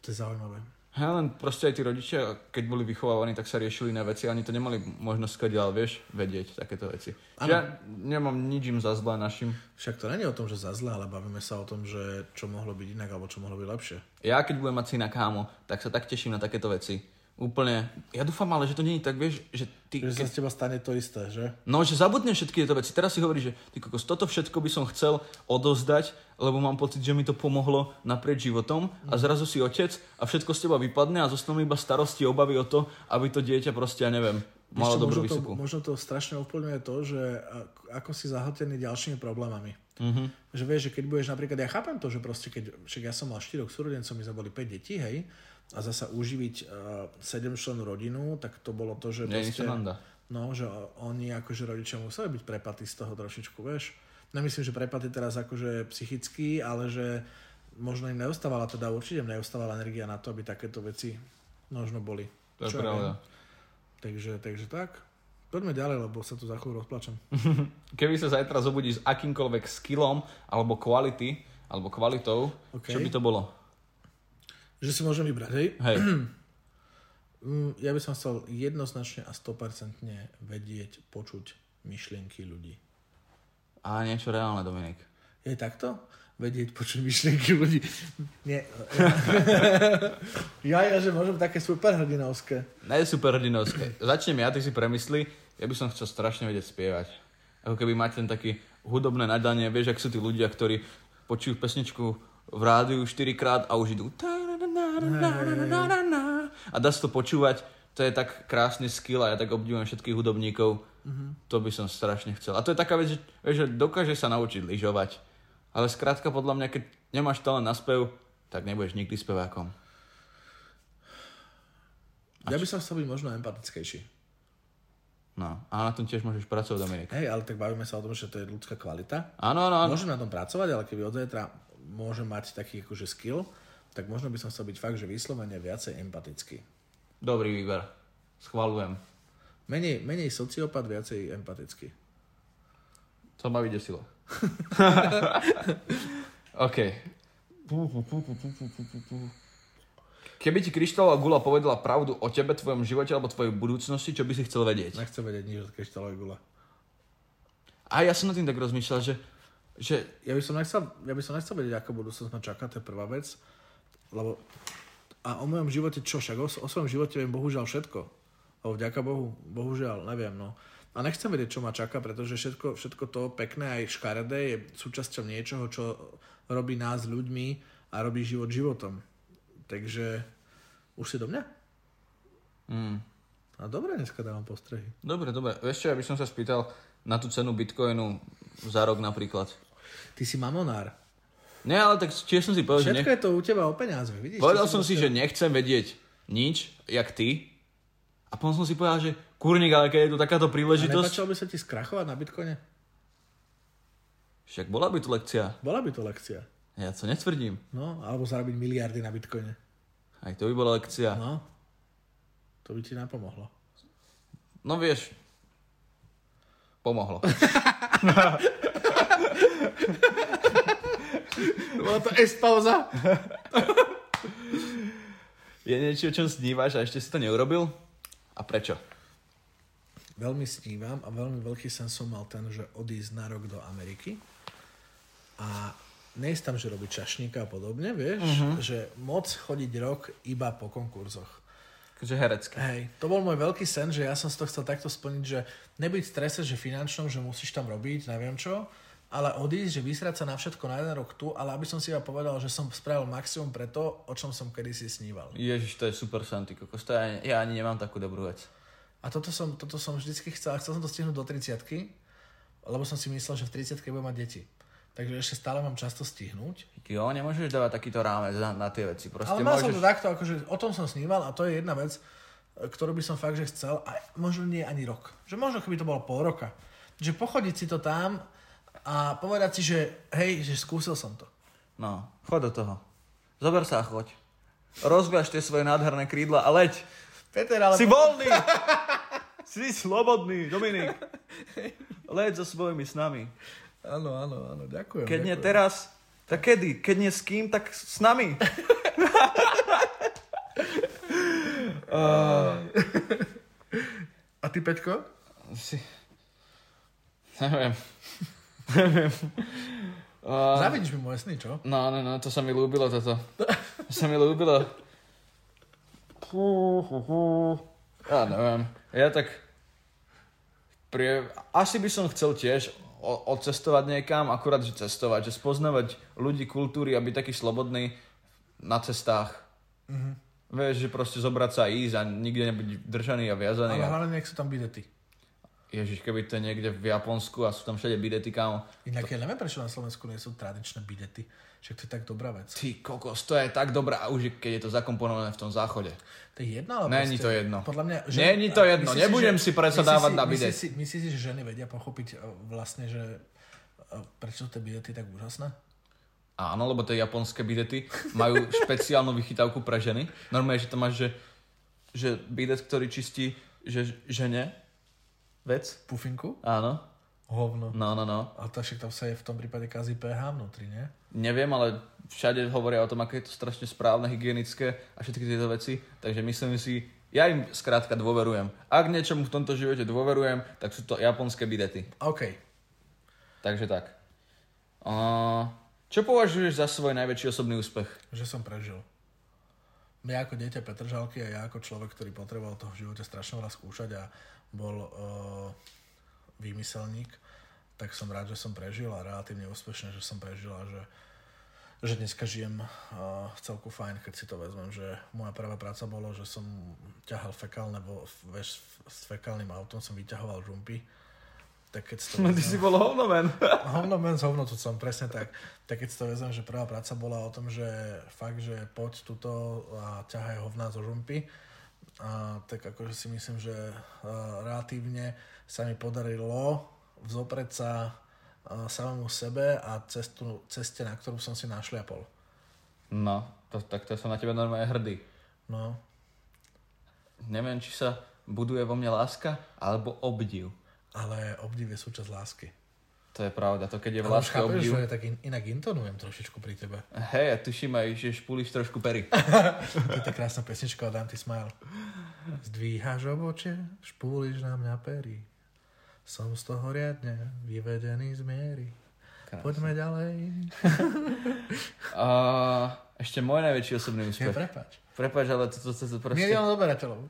To je zaujímavé. Hej, len proste aj tí rodičia, keď boli vychovávaní, tak sa riešili na veci a oni to nemali možnosť skadiaľ, vieš, vedieť takéto veci. Čiže ja nemám nič im za zlé našim. Však to je o tom, že za zle, ale bavíme sa o tom, že čo mohlo byť inak, alebo čo mohlo byť lepšie. Ja keď budem mať syna kámo, tak sa tak teším na takéto veci. Úplne. Ja dúfam ale, že to je tak, vieš, že ty... Že sa Keď, z teba stane to isté, že? no, že zabudnem všetky tieto veci. Teraz si hovorí, že ty kokos, toto všetko by som chcel odozdať, lebo mám pocit, že mi to pomohlo naprieč životom a zrazu si otec a všetko z teba vypadne a zostanú iba starosti, obavy o to, aby to dieťa proste, ja neviem, malo čo, dobrú možno, to, vysokú. možno to strašne ovplyvňuje to, že ako si zahltený ďalšími problémami. Mhm. Že vieš, že keď budeš napríklad, ja chápem to, že proste keď, však ja som mal štyroch súrodencov, my sme boli 5 detí, hej, a zasa uživiť uh, 7 členú rodinu, tak to bolo to, že Nie, proste, no, že oni akože rodičia museli byť prepatí z toho trošičku, vieš. Nemyslím, že prepatí teraz akože psychicky, ale že možno im neustávala, teda určite im neustávala energia na to, aby takéto veci možno boli. To je Čo pravda. viem. Takže, takže tak. Poďme ďalej, lebo sa tu za chvíľu rozplačem. [laughs] Keby sa zajtra zobudí s akýmkoľvek skillom, alebo quality, alebo kvalitou, OK. čo by to bolo? Že si môžem vybrať, hej? Hej. [clears throat] Mm, Ja by som chcel jednoznačne a 100% vedieť, počuť myšlienky ľudí. A niečo reálne, Dominik. Je takto? Vedieť, počuť myšlienky ľudí. Nie. [laughs] Ja, ja, že môžem také superhrdinovské. Ne superhrdinovské. Začnem ja, ty si premysli. Ja by som chcel strašne vedieť spievať. Ako keby mať ten taký hudobné nadanie. Vieš, ak sú tí ľudia, ktorí počujú pesničku v rádiu 4 krát a už idú a dá sa to počúvať. To je tak krásny skill a ja tak obdivujem všetkých hudobníkov. To by som strašne chcel. A to je taká vec, že, že dokáže sa naučiť lyžovať. Ale skrátka podľa mňa, keď nemáš talent na spev, tak nebudeš nikdy spevákom. Ja by som chcel byť možno empatickejší. No, a na tom tiež môžeš pracovať, Dominik. Hej, ale tak bavíme sa o tom, že to je ľudská kvalita. Áno, áno, áno. Môžem na tom pracovať, ale keby od zajtra môžem mať taký akože skill, tak možno by som chcel byť fakt, že vyslovene viacej empatický. Dobrý výber. Schvalujem. Menej, menej sociopat, viacej empatický. To ma vydesilo. [laughs] OK. Keby ti kryštálová gula povedala pravdu o tebe, tvojom živote alebo tvojej budúcnosti, čo by si chcel vedieť? Nechcem vedieť nič od kryštálovej gule. A ja som nad tým tak rozmýšľal, že, že Ja by som nechcel, ja by som nechcel vedieť, ako budúcnosť ma čaká, to je prvá vec. Lebo a o mojom živote čo? Však o, o svojom živote viem bohužiaľ všetko. Lebo vďaka Bohu, bohužiaľ, neviem, no. A nechcem vedieť, čo ma čaká, pretože všetko, všetko to pekné aj škaredé je súčasťou niečoho, čo robí nás ľuďmi a robí život životom. Takže už si do mňa? mm, A dobre, dneska dávam postrehy. dobre, dobre. Vieš čo, ja by som sa spýtal na tú cenu bitcoinu za rok napríklad. Ty si mamonár. Nie, ale tak tiež som si povedal, že Všetko nech... je to u teba o peniazoch, vidíš? povedal som si, že nechcem vedieť nič, jak ty. A potom som si povedal, že kurník, ale keď je tu takáto A príležitosť, nepačalo by sa ti skrachovať na bitcoine? však bola by tu lekcia. Bola by to lekcia. Ja to netvrdím. No, alebo zarobiť miliardy na bitcoine. Aj to by bola lekcia. No, to by ti napomohlo. No vieš, pomohlo. [laughs] Bola to S-pauza. [laughs] Je niečo, o čom snívaš a ešte si to neurobil? A prečo? Veľmi snívam a veľmi veľký sen som mal ten, že odísť na rok do Ameriky a nejsť tam, že robiť čašníka a podobne, vieš, uh-huh. že moc chodiť rok iba po konkurzoch. Takže herecké. Hej, to bol môj veľký sen, že ja som si to chcel takto splniť, že nebyť v strese, že finančnom, že musíš tam robiť, neviem čo, ale odísť, že vysrať sa na všetko na jeden rok tu, ale aby som si iba povedal, že som spravil maximum pre to, o čom som kedysi sníval. Ježiš, to je super sen, ty kokos. To ja, ja ani nemám takú dobrú vec. A toto som, toto som vždycky chcel, chcel som to stihnúť do 30 lebo som si myslel, že v 30 budem mať deti. Takže ešte stále mám často stihnúť. Jo, nemôžeš dávať takýto rámec na, na tie veci. Proste Ale mal som môžeš... to takto, akože o tom som sníval a to je jedna vec, e, ktorú by som fakt, že chcel a možno nie ani rok. Že možno keby to bolo pol roka. Že pochodiť si to tam a povedať si, že hej, že skúsil som to. No, chod do toho. Zober sa a choď. Rozviaž tie svoje nádherné krídla a leď. Peter, ale... Si voľný! [laughs] si slobodný, Dominik. Leď so svojimi snami. Áno, áno, áno, ďakujem. Keď nie ďakujem. teraz, tak kedy? Keď nie s kým, tak s nami. [laughs] A ty, Peťko? Si... Neviem. Uh, [laughs] Zavidíš mi moje sny, čo? no, no, no, to sa mi ľúbilo toto. To sa mi ľúbilo. Ja neviem. Ja tak... Prie... Asi by som chcel tiež odcestovať niekam, akurát, že cestovať, že spoznávať ľudí, kultúry a byť taký slobodný na cestách. Mm-hmm. Vieš, že proste zobrať sa a ísť a nikde nebyť držaný a viazaný. Ale A... hlavne nech sú tam bidety. Ježiš, keby to je niekde v Japonsku a sú tam všade bidety, kámo. Inak ja neviem, prečo na Slovensku nie sú tradičné bidety. Však to je tak dobrá vec. Ty kokos, to je tak dobrá, už keď je to zakomponované v tom záchode. To je jedno, ale Není proste- to jedno. Podľa mňa... Není to jedno, myslíš nebudem si myslíš dávať si- na myslíš bidet. Si, myslíš si, že ženy vedia pochopiť e, vlastne, že e, prečo tie bidety tak úžasné? Áno, lebo tie japonské bidety majú [laughs] špeciálnu vychytávku pre ženy. Normálne, že to máš, že, že bidet, ktorý čistí že, žene vec? Pufinku? Áno. Hovno. No, no, no. Ale to však tam sa je v tom prípade kazí pH vnútri, nie? Neviem, ale všade hovoria o tom, aké je to strašne správne, hygienické a všetky tieto veci. Takže myslím si, ja im skrátka dôverujem. Ak niečomu v tomto živote dôverujem, tak sú to japonské bidety. OK. Takže tak. Uh, čo považuješ za svoj najväčší osobný úspech? Že som prežil. Ja ako dieťa Petržalky a ja ako človek, ktorý potreboval toho v živote strašne veľa skúšať a bol uh, výmyselník, tak som rád, že som prežil a relatívne úspešne, že som prežil a že, že dneska žijem uh, celku fajn, keď si to vezmem, že moja prvá práca bolo, že som ťahal fekálne, vo, veš, s fekálnym autom som vyťahoval žumpy. Tak keď to [laughs] No, ty si bol hovnomen. [laughs] Hovno men s hovnocúcom, presne tak. Tak keď si to vezmem, že prvá práca bola o tom, že fakt, že poď tuto a ťahaj hovná zo žumpy, a, tak akože si myslím, že a, relatívne sa mi podarilo vzopreť sa a, samému sebe a cestu, ceste, na ktorú som si našliapol. No, to, tak to som na teba normálne hrdý. No, Neviem, či sa buduje vo mne láska, alebo obdiv. ale obdiv je súčasť lásky. To je pravda, to keď je v Ale už láske chápeš, obdiv. že tak in, inak intonujem trošičku pri tebe. [laughs] Hej, ja tuším aj, že špulíš trošku pery. [laughs] Je to krásna pesnička od Anti-Smile. Zdvíhaš obočie, špúliš na mňa pery. Som z toho riadne vyvedený z miery. Krásne. Poďme ďalej. [laughs] A ešte môj najväčší osobný Nie, úspech. prepač. Prepač, ale to, to, to, to proste... Milión odberateľov.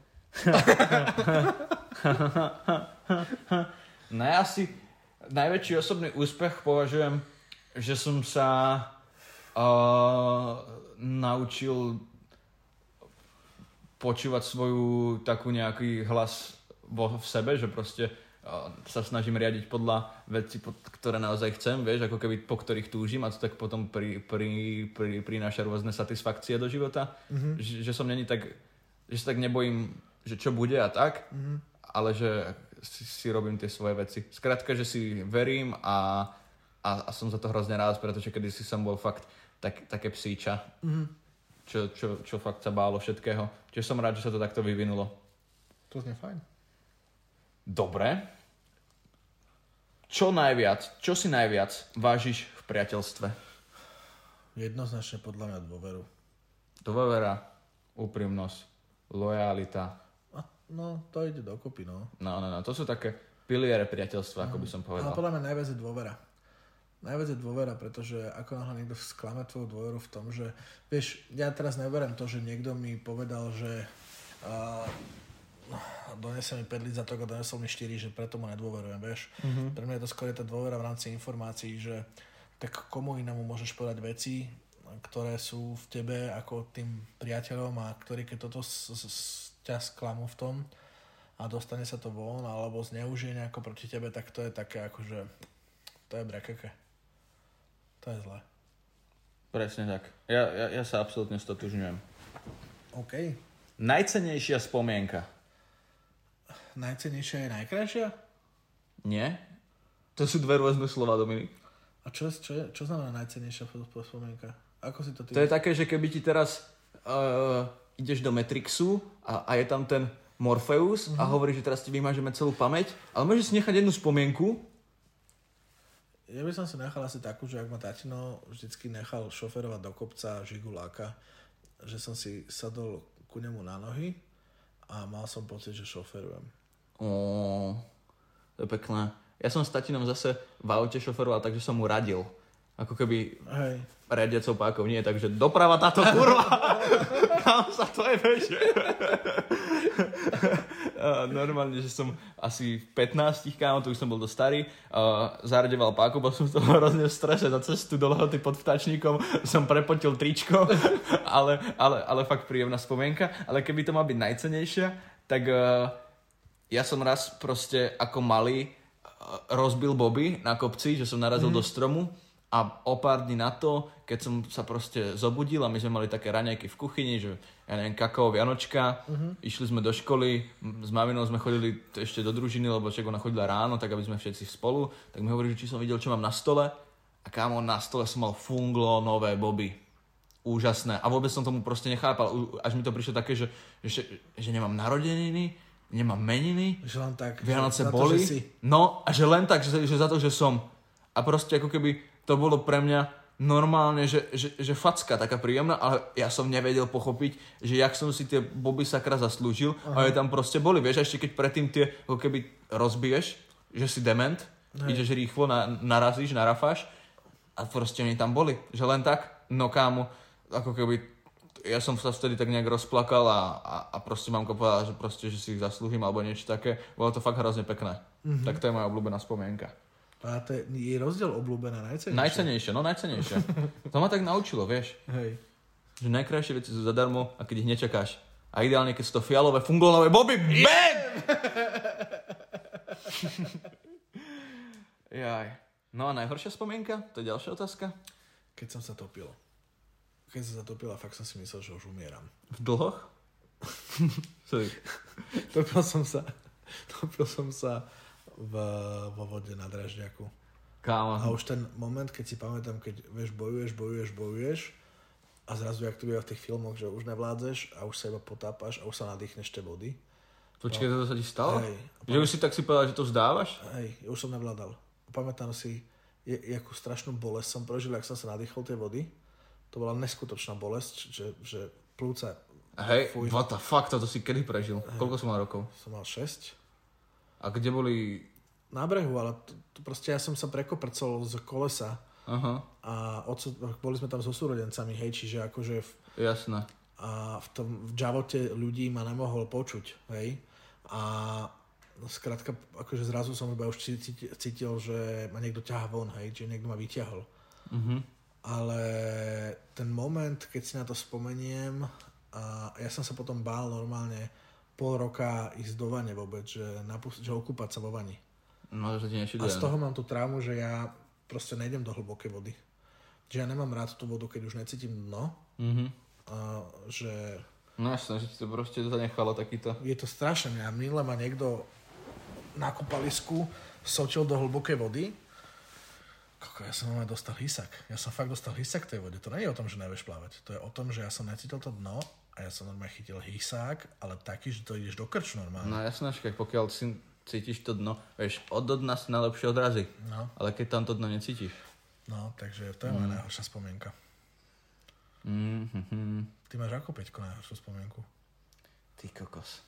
No ja asi najväčší osobný úspech považujem, že som sa uh, naučil počúvať svoju takú nejaký hlas vo, v sebe, že proste uh, sa snažím riadiť podľa veci, pod, ktoré naozaj chcem, vieš, ako keby po ktorých túžim a to tak potom pri, pri, pri, prináša rôzne satisfakcie do života. Mm-hmm. Že, že som není tak, že sa tak nebojím, že čo bude a tak, mm-hmm. ale že si, si robím tie svoje veci. Skrátka, že si verím a, a, a som za to hrozne rád, pretože kedy si som bol fakt tak, také psíča, mm-hmm. čo, čo, čo fakt sa bálo všetkého. Čiže som rád, že sa to takto vyvinulo. To znie fajn. Dobre. Čo najviac, čo si najviac vážiš v priateľstve? Jednoznačne podľa mňa dôveru. Dôvera, úprimnosť, lojalita. No, to ide dokopy, no. No, no, no, to sú také piliere priateľstva, ako by som Ale povedal. podľa mňa najviac je dôvera. Najviac je dôvera, pretože ako náhle niekto sklame tvoju dôveru v tom, že vieš, ja teraz neberiem to, že niekto mi povedal, že uh, donese mi 5 lizatok a donesol mi 4, že preto mu nedôverujem, vieš. Mm-hmm. Pre mňa je to skôr tá dôvera v rámci informácií, že tak komu inému môžeš povedať veci, ktoré sú v tebe ako tým priateľom a ktorí keď toto s, s, ťa sklamú v tom a dostane sa to von alebo zneužije nejako proti tebe, tak to je také akože to je brekeke. To je zlé. Presne tak. Ja, ja, ja sa absolútne stotužňujem. OK. Najcenejšia spomienka. Najcenejšia je najkrajšia? Nie? To sú dve rôzne slova, Dominik. A čo, čo, je, čo znamená najcenejšia spomienka? Ako si to ty... To je také, že keby ti teraz uh, ideš do Matrixu a, a je tam ten Morpheus mm-hmm. a hovorí, že teraz ti vymažeme celú pamäť, ale môžeš si nechať jednu spomienku. Ja by som si nechal asi takú, že ak ma tatino vždycky nechal šoferovať do kopca Žiguláka, že som si sadol ku nemu na nohy a mal som pocit, že šoferujem. Ó, to je pekné. Ja som s tatinom zase v aute šoferoval, takže som mu radil. Ako keby Hej. riadiacou pákou nie, takže doprava táto kurva. [laughs] Tam sa to je. A normálne, že som asi v 15 kámo, to už som bol dosť starý, uh, zaradeval páku, bol som z toho hrozne v strese za cestu do lehoty pod vtačníkom, som prepotil tričko, [laughs] ale, ale, ale fakt príjemná spomienka. Ale keby to má byť najcenejšia, tak uh, ja som raz proste ako malý uh, rozbil Bobby na kopci, že som narazil mm. do stromu a o pár dní na to, keď som sa proste zobudil a my sme mali také raňajky v kuchyni, že ja neviem, kakao, vianočka, uh-huh. išli sme do školy, s maminou sme chodili ešte do družiny, lebo však ona chodila ráno, tak aby sme všetci spolu, tak mi hovorí, že či som videl, čo mám na stole a kámo, na stole som mal funglo nové boby. Úžasné. A vôbec som tomu proste nechápal. Až mi to prišlo také, že, že, že nemám narodeniny, nemám meniny, Že len tak, Vianoce že, za to, boli. že si. No a že len tak, že, že za to, že som. A proste ako keby to bolo pre mňa normálne, že, že, že facka taká príjemná, ale ja som nevedel pochopiť, že jak som si tie boby sakra zaslúžil, ale tam proste boli, vieš, a ešte keď predtým tie ako keby rozbiješ, že si dement, ideš rýchlo, na, narazíš, narafáš a proste oni tam boli, že len tak, no kámo, ako keby ja som sa vtedy tak nejak rozplakal a, a, a proste mamko povedala, že proste, že si ich zaslúžim alebo niečo také. Bolo to fakt hrozne pekné. Mm-hmm. Tak to je moja obľúbená spomienka. A to je, je rozdiel obľúbená najcenejšia. Najcenejšie, no najcenejšie. to ma tak naučilo, vieš. Hej. Že najkrajšie veci sú zadarmo a keď ich nečakáš. A ideálne, keď sú to fialové funglonové boby. BAM! [laughs] Jaj. No a najhoršia spomienka? To je ďalšia otázka. Keď som sa topil. Keď som sa topil a fakt som si myslel, že už umieram. V dlhoch? [laughs] Topil som sa, topil som sa v, vo vode na dražďaku. Kámo. A už ten moment, keď si pamätám, keď vieš, bojuješ, bojuješ, bojuješ a zrazu, jak to býva v tých filmoch, že už nevládzeš a už sa iba potápaš a už sa nadýchneš tej vody. Počkej, to sa ti stalo? Hej. Že už si tak si povedal, že to vzdávaš? Hej, už som nevládal. Pamätám si, je, jakú strašnú bolesť som prežil, ak som sa nadýchol tej vody. To bola neskutočná bolesť, že, že plúca Hej, Fuj. what the fuck, toto si kedy prežil? Koľko som mal rokov? som mal 6 A kde boli... na brehu, ale to, to proste ja som sa prekoprcol z kolesa Aha, a odsu, boli sme tam so súrodencami, hej, čiže akože v, jasné. a v tom v džavote ľudí ma nemohol počuť, hej. A skrátka, akože zrazu som iba už cítil, cítil, že ma niekto ťaha von, hej, že niekto ma vyťahol. Mhm. Ale ten moment, keď si na to spomeniem, a ja som sa potom bál normálne pol roka ísť do vane vôbec, že, napust- že okúpať sa vo vani. No, že ti A z toho mám tú traumu, že ja proste nejdem do hlbokej vody. Že ja nemám rád tú vodu, keď už necítim dno. Mhm. A že No jasné, že ti to proste zanechalo takýto. je to strašné. A minule ma niekto na kúpalisku sočil do hlbokej vody. Koko, ja som normálne dostal hysak. Ja som fakt dostal hysak tej vode. To nie je o tom, že nevieš plávať. To je o tom, že ja som necítil to dno a ja som normálne chytil hysák, ale taký, že to ideš do krču normálne. No jasné, však pokiaľ si cítiš to dno, vieš, od dna si najlepšie odrazí. No. Ale keď tam to dno necítiš. No, takže to je moja najhoršia spomienka. Mhm. Ty máš ako Peťko najhoršiu spomienku? Ty kokos.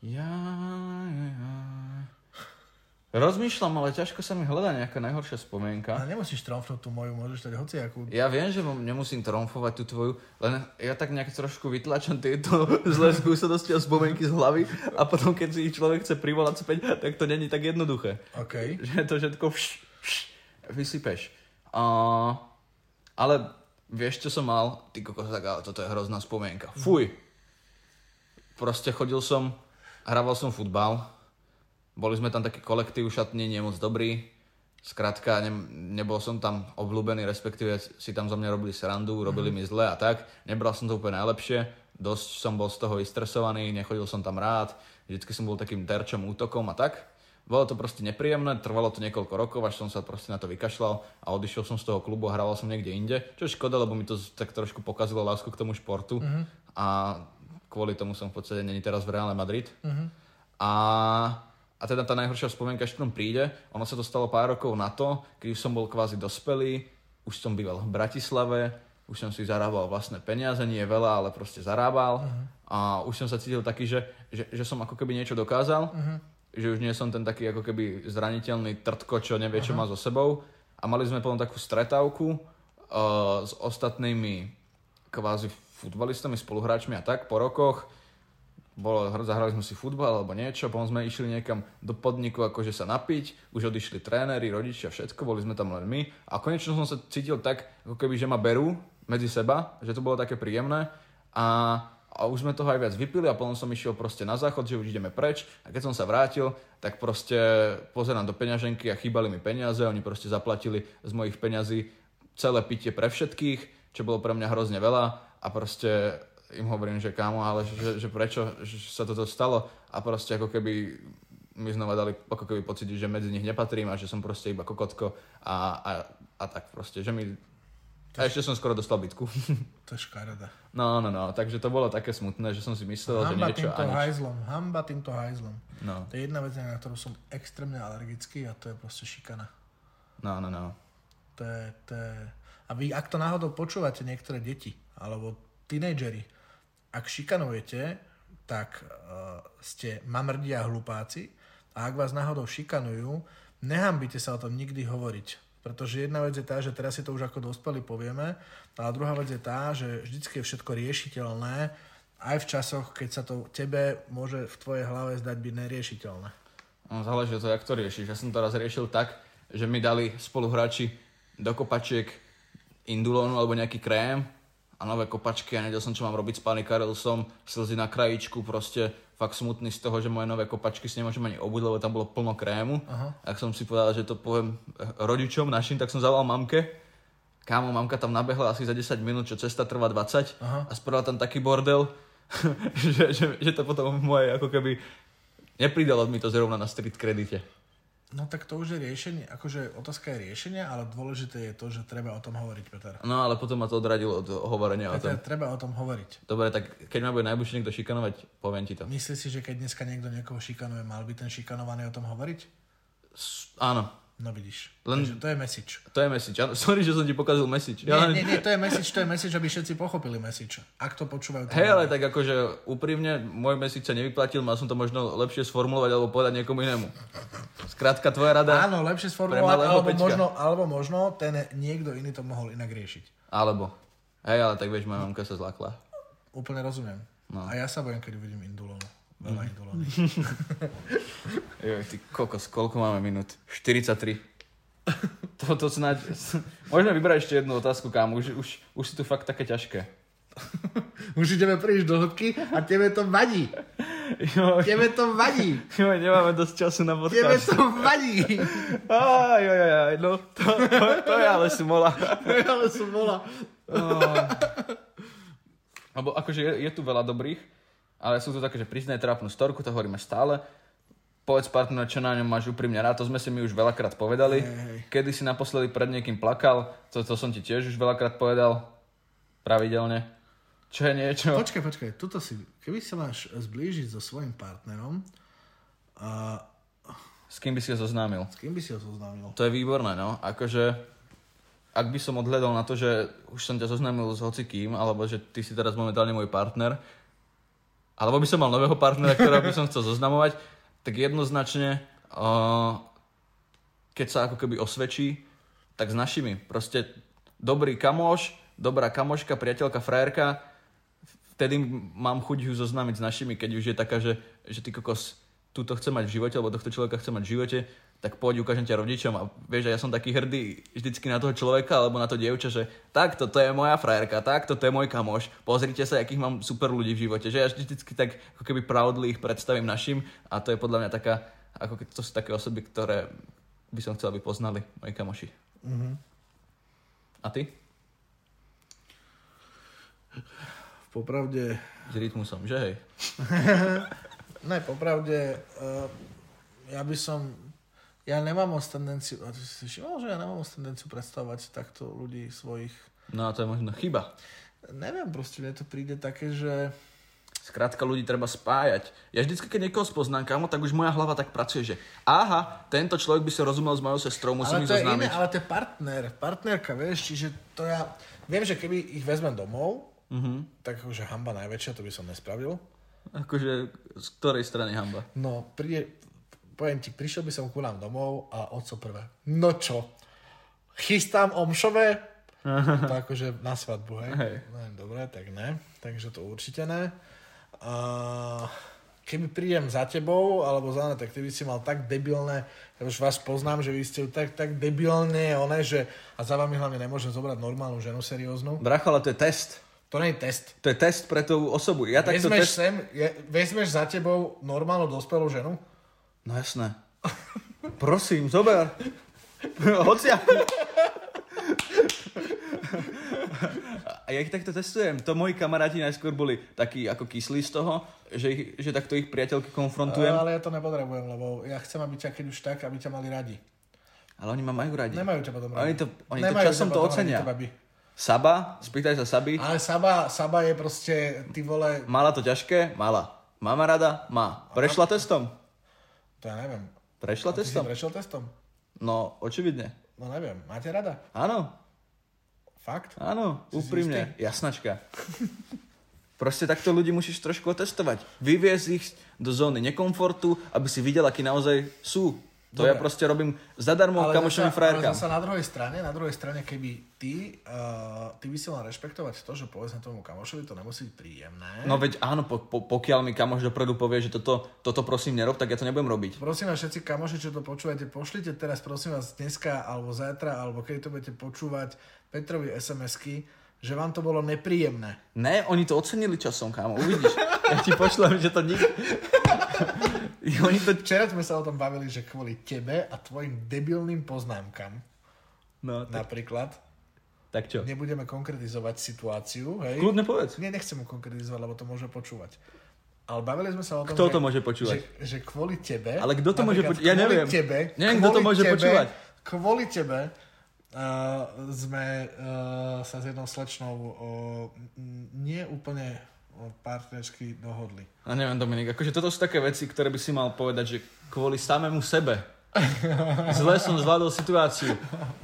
Ja, ja, ja. Rozmýšľam, ale ťažko sa mi hľadá nejaká najhoršia spomienka. Ale nemusíš tromfnúť tú moju, môžeš dať hociakú. Ja viem, že nemusím tromfovať tú tvoju, len ja tak nejak trošku vytlačam tieto [laughs] zlé skúsenosti a spomienky z hlavy a potom, keď si ich človek chce privolať späť, tak to není tak jednoduché. OK. Že to všetko vš, vš, vysypeš. Uh, ale vieš, čo som mal? Ty kokos, tak ale toto je hrozná spomienka. Fuj. Proste chodil som, hrával som futbal, boli sme tam taký kolektív šatný, nie moc dobrý. Skrátka, ne, nebol som tam obľúbený, respektíve si tam za mňa robili srandu, robili mi zle a tak. Nebral som to úplne najlepšie, dosť som bol z toho vystresovaný, nechodil som tam rád, vždycky som bol takým terčom, útokom a tak. Bolo to proste nepríjemné, trvalo to niekoľko rokov, až som sa proste na to vykašľal a odišiel som z toho klubu a hrával som niekde inde. Čo je škoda, lebo mi to tak trošku pokazilo lásku k tomu športu a kvôli tomu som v podstate není teraz v Reále Madrid. A, a teda tá najhoršia spomienka ešte príde. Ono sa to stalo pár rokov na to, keď už som bol kvázi dospelý, už som býval v Bratislave, už som si zarábal vlastné peniaze, nie veľa, ale proste zarábal. A už som sa cítil taký, že, že, že som ako keby niečo dokázal, že už nie som ten taký ako keby zraniteľný trtko, čo nevie, čo má so sebou. A mali sme potom takú stretávku uh, s ostatnými kvázi futbalistami, spoluhráčmi a tak po rokoch bolo, zahrali sme si futbal alebo niečo, potom sme išli niekam do podniku akože sa napiť, už odišli tréneri, rodičia, všetko, boli sme tam len my. A konečne som sa cítil tak, ako keby, že ma berú medzi seba, že to bolo také príjemné. A, a už sme toho aj viac vypili a potom som išiel proste na záchod, že už ideme preč. A keď som sa vrátil, tak proste pozerám do peňaženky a chýbali mi peniaze, oni proste zaplatili z mojich peňazí celé pitie pre všetkých, čo bolo pre mňa hrozne veľa. A proste im hovorím, že kámo, ale že, že prečo že sa toto stalo a proste ako keby mi znova dali ako keby pocit, že medzi nich nepatrím a že som proste iba kokotko a, a, a tak proste, že mi A ešte som skoro dostal bitku. To je škareda. No, no, no, takže to bolo také smutné, že som si myslel, že Hamba niečo týmto a nič. hajzlom, hamba týmto hajzlom. No, To je jedna vec, na ktorú som extrémne alergický a to je proste šikana. no, no, no. To je, to je... A vy, ak to náhodou počúvate niektoré deti, alebo tínejdžeri, ak šikanujete, tak uh, ste mamrdi a hlupáci a ak vás náhodou šikanujú, nehambite sa o tom nikdy hovoriť. Pretože jedna vec je tá, že teraz si to už ako dospelí povieme, a druhá vec je tá, že vždycky je všetko riešiteľné, aj v časoch, keď sa to tebe môže v tvojej hlave zdať byť neriešiteľné. No, záleží od toho, jak to riešiš. Ja som to raz riešil tak, že mi dali spoluhráči do kopačiek indulónu alebo nejaký krém a nové kopačky a nevedel som, čo mám robiť. Spanikaril som, slzy na krajičku, proste fakt smutný z toho, že moje nové kopačky si nemôžem ani obuť, lebo tam bolo plno krému. Aha. Ak som si povedal, že to poviem eh, rodičom našim, tak som zavolal mamke. Kámo, mamka tam nabehla asi za 10 minút, čo cesta trvá 20 Aha. a spravila tam taký bordel, [laughs] že, že, že to potom moje ako keby nepridalo mi to zrovna na street kredite. No tak to už je riešenie, akože otázka je riešenia, ale dôležité je to, že treba o tom hovoriť, Peter. No ale potom ma to odradilo od hovorenia o Peter, tom. treba o tom hovoriť. Dobre, tak keď ma bude najbližšie niekto šikanovať, poviem ti to. Myslíš si, že keď dneska niekto niekoho šikanuje, mal by ten šikanovaný o tom hovoriť? S- Áno, No vidíš. Len- Takže to je message. to je message. Áno, [laughs] Sorry, že som ti pokazil message. Nie, Ja len- nie, nie, to je message, to je message, aby všetci pochopili message. Ak to počúvajú. Hej, ale tak akože úprimne, môj mesiac sa nevyplatil, mal som to možno lepšie sformulovať alebo povedať niekomu inému. Skrátka, tvoja rada? Áno, lepšie sformulovať, alebo Peťka. možno, alebo možno ten niekto iný to mohol inak riešiť. Alebo. Hej, ale tak vieš, moja mamka sa zlakla. Úplne rozumiem. No. A ja sa bojím, keď uvidím indulónu. Veľa indulóny. Joj, ty kokos, koľko máme minút? 43. Toto snáď... Môžeme vybrať ešte jednu otázku, kámo. Už, už, už si tu fakt také ťažké. [laughs] Už ideme príliš do hĺbky a tebe to vadí. Joj, Tebe to vadí. joj, nemáme dosť času na Tebe podcast. to vadí. Aj, aj, aj, no, to, to, to je ale smola. [laughs] ale som bola. Lebo akože je, je tu veľa dobrých, ale sú tu také, že priznaj trápnu storku, to hovoríme stále. Povedz partner, čo na ňom máš úprimne rád, to sme si my už veľakrát povedali. Hej, hej. Kedy si naposledy pred niekým plakal, to, to som ti tiež už veľakrát povedal. Pravidelne. Čo je niečo? Počkaj, počkaj, tuto si, keby sa máš zblížiť so svojím partnerom, a S kým by si ho zoznámil? s kým by si ho zoznámil? To je výborné, no. Akože, ak by som odhľadol na to, že už som ťa zoznámil s hocikým, alebo že ty si teraz momentálne môj partner, alebo by som mal nového partnera, ktorého by som chcel zoznamovať, tak jednoznačne, uh, keď sa ako keby osvedčí, tak s našimi. Proste dobrý kamoš, dobrá kamoška, priateľka, frajerka, vtedy mám chuť ju zoznámiť s našimi, keď už je taká, že, že ty kokos, túto chce mať v živote, alebo tohto človeka chce mať v živote, tak poď ukážem ťa rodičom a vieš, a ja som taký hrdý vždycky na toho človeka alebo na to dievča, že tak, toto je moja frajerka, tak, toto je môj kamoš, pozrite sa, akých mám super ľudí v živote, že ja vždycky tak ako keby proudly ich predstavím našim a to je podľa mňa taká, ako keď to sú také osoby, ktoré by som chcel, aby poznali moji kamoši. Mhm. A ty? Popravde, S rytmusom, že hej? [laughs] ne, popravde, uh, ja by som, ja nemám moc tendenciu, a ty si všimol, že ja nemám moc tendenciu predstavovať takto ľudí svojich, No a to je možno chyba. neviem, proste mne to príde také, že Skrátka ľudí treba spájať. Ja vždycky, keď niekoho spoznám, kámo, tak už moja hlava tak pracuje, že aha, tento človek by sa rozumel s mojou sestrou, musím ich je iné, zoznámiť. ale to je partner, partnerka, vieš, čiže to ja, viem, že keby ich vezmem domov, Mhm. tak akože hamba najväčšia, to by som nespravil. Akože z ktorej strany hamba? No, príde, poviem ti, prišiel by som ku nám domov a oco prvé. No čo? Chystám omšové? to akože na svadbu, hej? Hej. No, dobre, tak ne. Takže to určite ne. A keby prídem za tebou, alebo za mňa, tak ty by si mal tak debilné, ja už vás poznám, že vy ste ju tak, tak debilné, one, že a za vami hlavne nemôžem zobrať normálnu ženu serióznu. Bracho, ale to je test. To nie je test. To je test pre tú osobu. Ja takto Vezmeš test... sem, je, vezmeš za tebou normálnu dospelú ženu? No jasné. [laughs] Prosím, zober. [laughs] Hoci A ja ich takto testujem. To moji kamaráti najskôr boli takí ako kyslí z toho, že, ich, že takto ich priateľky konfrontujem. Ale ja to nepotrebujem, lebo ja chcem, aby ťa keď už tak, aby ťa mali radi. Ale oni ma majú radi. Nemajú ťa potom Oni radi. to- oni to časom to radi, ocenia. baby. Saba, spýtaj sa Saby. Ale Saba, Saba je proste, ty vole, Mala to ťažké? Mala. Mama rada? Má. Prešla testom? to ja neviem. Prešla si testom? prešiel testom? No, očividne. No neviem, máte rada? Áno, Fakt? áno, Si si úprimne. Jasnačka. [laughs] Proste takto ľudí musíš trošku otestovať. Vyviezť ich do zóny nekomfortu, aby si videl, akí naozaj sú. To Dobre. ja proste robím zadarmo kamošovým zasa, ale frajerkám. zasa na druhej strane, na druhej strane, keby ty, uh, ty by si mal rešpektovať to, že povedzme tomu kamošovi to nemusí byť príjemné. No veď áno, po, po, pokiaľ mi kamoš dopredu povie, že toto, toto prosím nerob, tak ja to nebudem robiť. Prosím vás všetci kamoši, čo to počúvate, pošlite teraz prosím vás dneska alebo zajtra, alebo keď to budete počúvať Petrovi SMS-ky, že vám to bolo nepríjemné. Ne, oni to ocenili časom, kámo, uvidíš. [laughs] Ja ti pošlem, že to nik... [laughs] oni to... Včera sme sa o tom bavili, že kvôli tebe a tvojim debilným poznámkam No, tak, napríklad tak čo? nebudeme konkretizovať situáciu, hej? Kľudne povedz. Nie, nechcem mu konkretizovať, lebo to môže počúvať. Ale bavili sme sa o tom, Kto to môže počúvať? Že, že kvôli tebe... Ale kto to môže počúvať? Ja neviem. Tebe, Neviem, kto to môže tebe, počúvať. Kvôli tebe uh, sme uh, sa s jednou slečnou uh, nie úplne partnersky dohodli. A neviem, Dominik, akože toto sú také veci, ktoré by si mal povedať, že kvôli samému sebe. Zle som zvládol situáciu.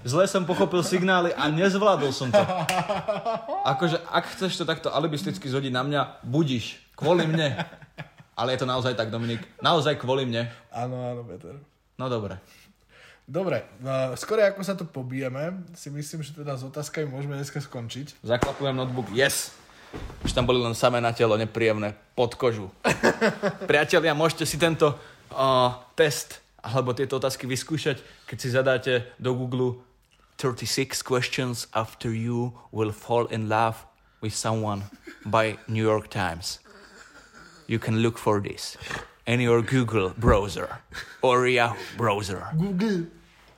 Zle som pochopil signály a nezvládol som to. Akože, ak chceš to takto alibisticky zhodiť na mňa, budíš. Kvôli mne. Ale je to naozaj tak, Dominik. Naozaj kvôli mne. Áno, áno, Peter. No dobre. Dobre, uh, skoro ako sa to pobijeme, si myslím, že teda s otázkami môžeme dneska skončiť. Zaklapujem notebook. Yes! Už tam boli len samé na telo, nepríjemné, pod kožu. [laughs] Priatelia, môžete si tento uh, test alebo tieto otázky vyskúšať, keď si zadáte do Google 36 questions after you will fall in love with someone by New York Times. You can look for this in your Google browser or Yahoo browser Google,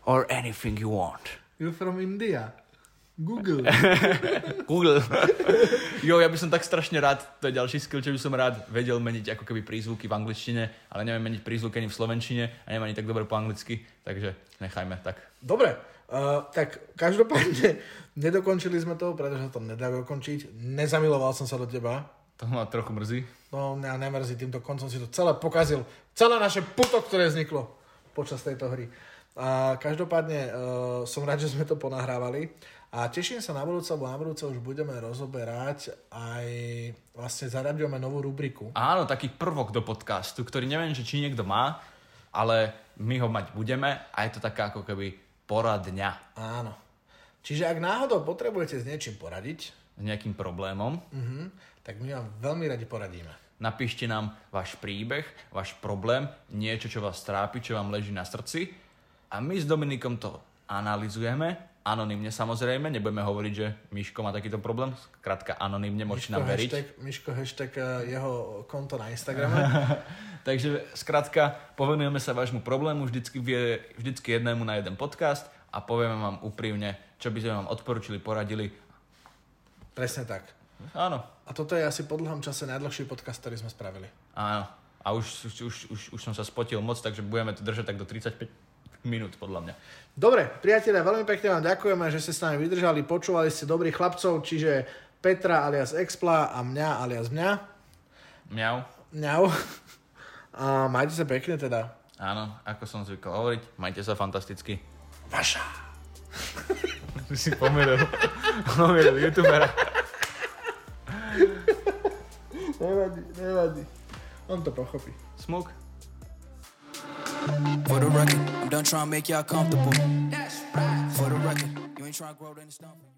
or anything you want. you're from India. Google. [laughs] Google. [laughs] jo, ja by som tak strašne rád, to je ďalší skill, čo by som rád vedel meniť ako keby prízvuky v angličtine, ale neviem meniť prízvuky ani v slovenčine a neviem ani tak dobre po anglicky, takže nechajme tak. Dobre, uh, tak každopádne [laughs] nedokončili sme to, pretože to nedá dokončiť. Nezamiloval som sa do teba. To ma trochu mrzí. No, mňa nemrzí, týmto koncom si to celé pokazil. Celé naše puto, ktoré vzniklo počas tejto hry. A každopádne uh, som rád, že sme to ponahrávali. A teším sa na budúce, lebo na budúce už budeme rozoberať aj vlastne zaraďujeme novú rubriku. Áno, taký prvok do podcastu, ktorý neviem, že či niekto má, ale my ho mať budeme a je to taká ako keby poradňa Áno. Čiže ak náhodou potrebujete s niečím poradiť, s nejakým problémom. uh tak my vám veľmi radi poradíme. Napíšte nám váš príbeh, váš problém, niečo, čo vás trápi, čo vám leží na srdci a my s Dominikom to analizujeme, anonymne samozrejme, nebudeme hovoriť, že Miško má takýto problém, skrátka anonymne, môžete nám veriť. hashtag, Miško hashtag eh, jeho konto na Instagrame. [laughs] Takže skrátka, povenujeme sa vášmu problému vždycky, vie, vždycky jednému na jeden podcast a povieme vám úprimne, čo by sme vám odporučili, poradili. Presne tak. Áno, A toto je asi po dlhom čase najdlhší podcast, ktorý sme spravili. áno. A už, už, už, už, už som sa spotil moc, takže budeme to držať tak do 35 minút, podľa mňa. Dobre, priatelia, veľmi pekne vám ďakujeme, že ste s nami vydržali, počúvali ste dobrých chlapcov, čiže Petra alias Expla a mňa alias mňa. Mňau. Mňau. A majte sa pekne teda. Áno, ako som zvykol hovoriť, majte sa fantasticky. Vaša. [laughs] Si pomeril. pomeril youtubera. Nevadí, nevadí. On to pochopí. Smuk. For the record, I'm done trying to make y'all comfortable. That's right. For the record, you ain't trying to grow, then it's nothing.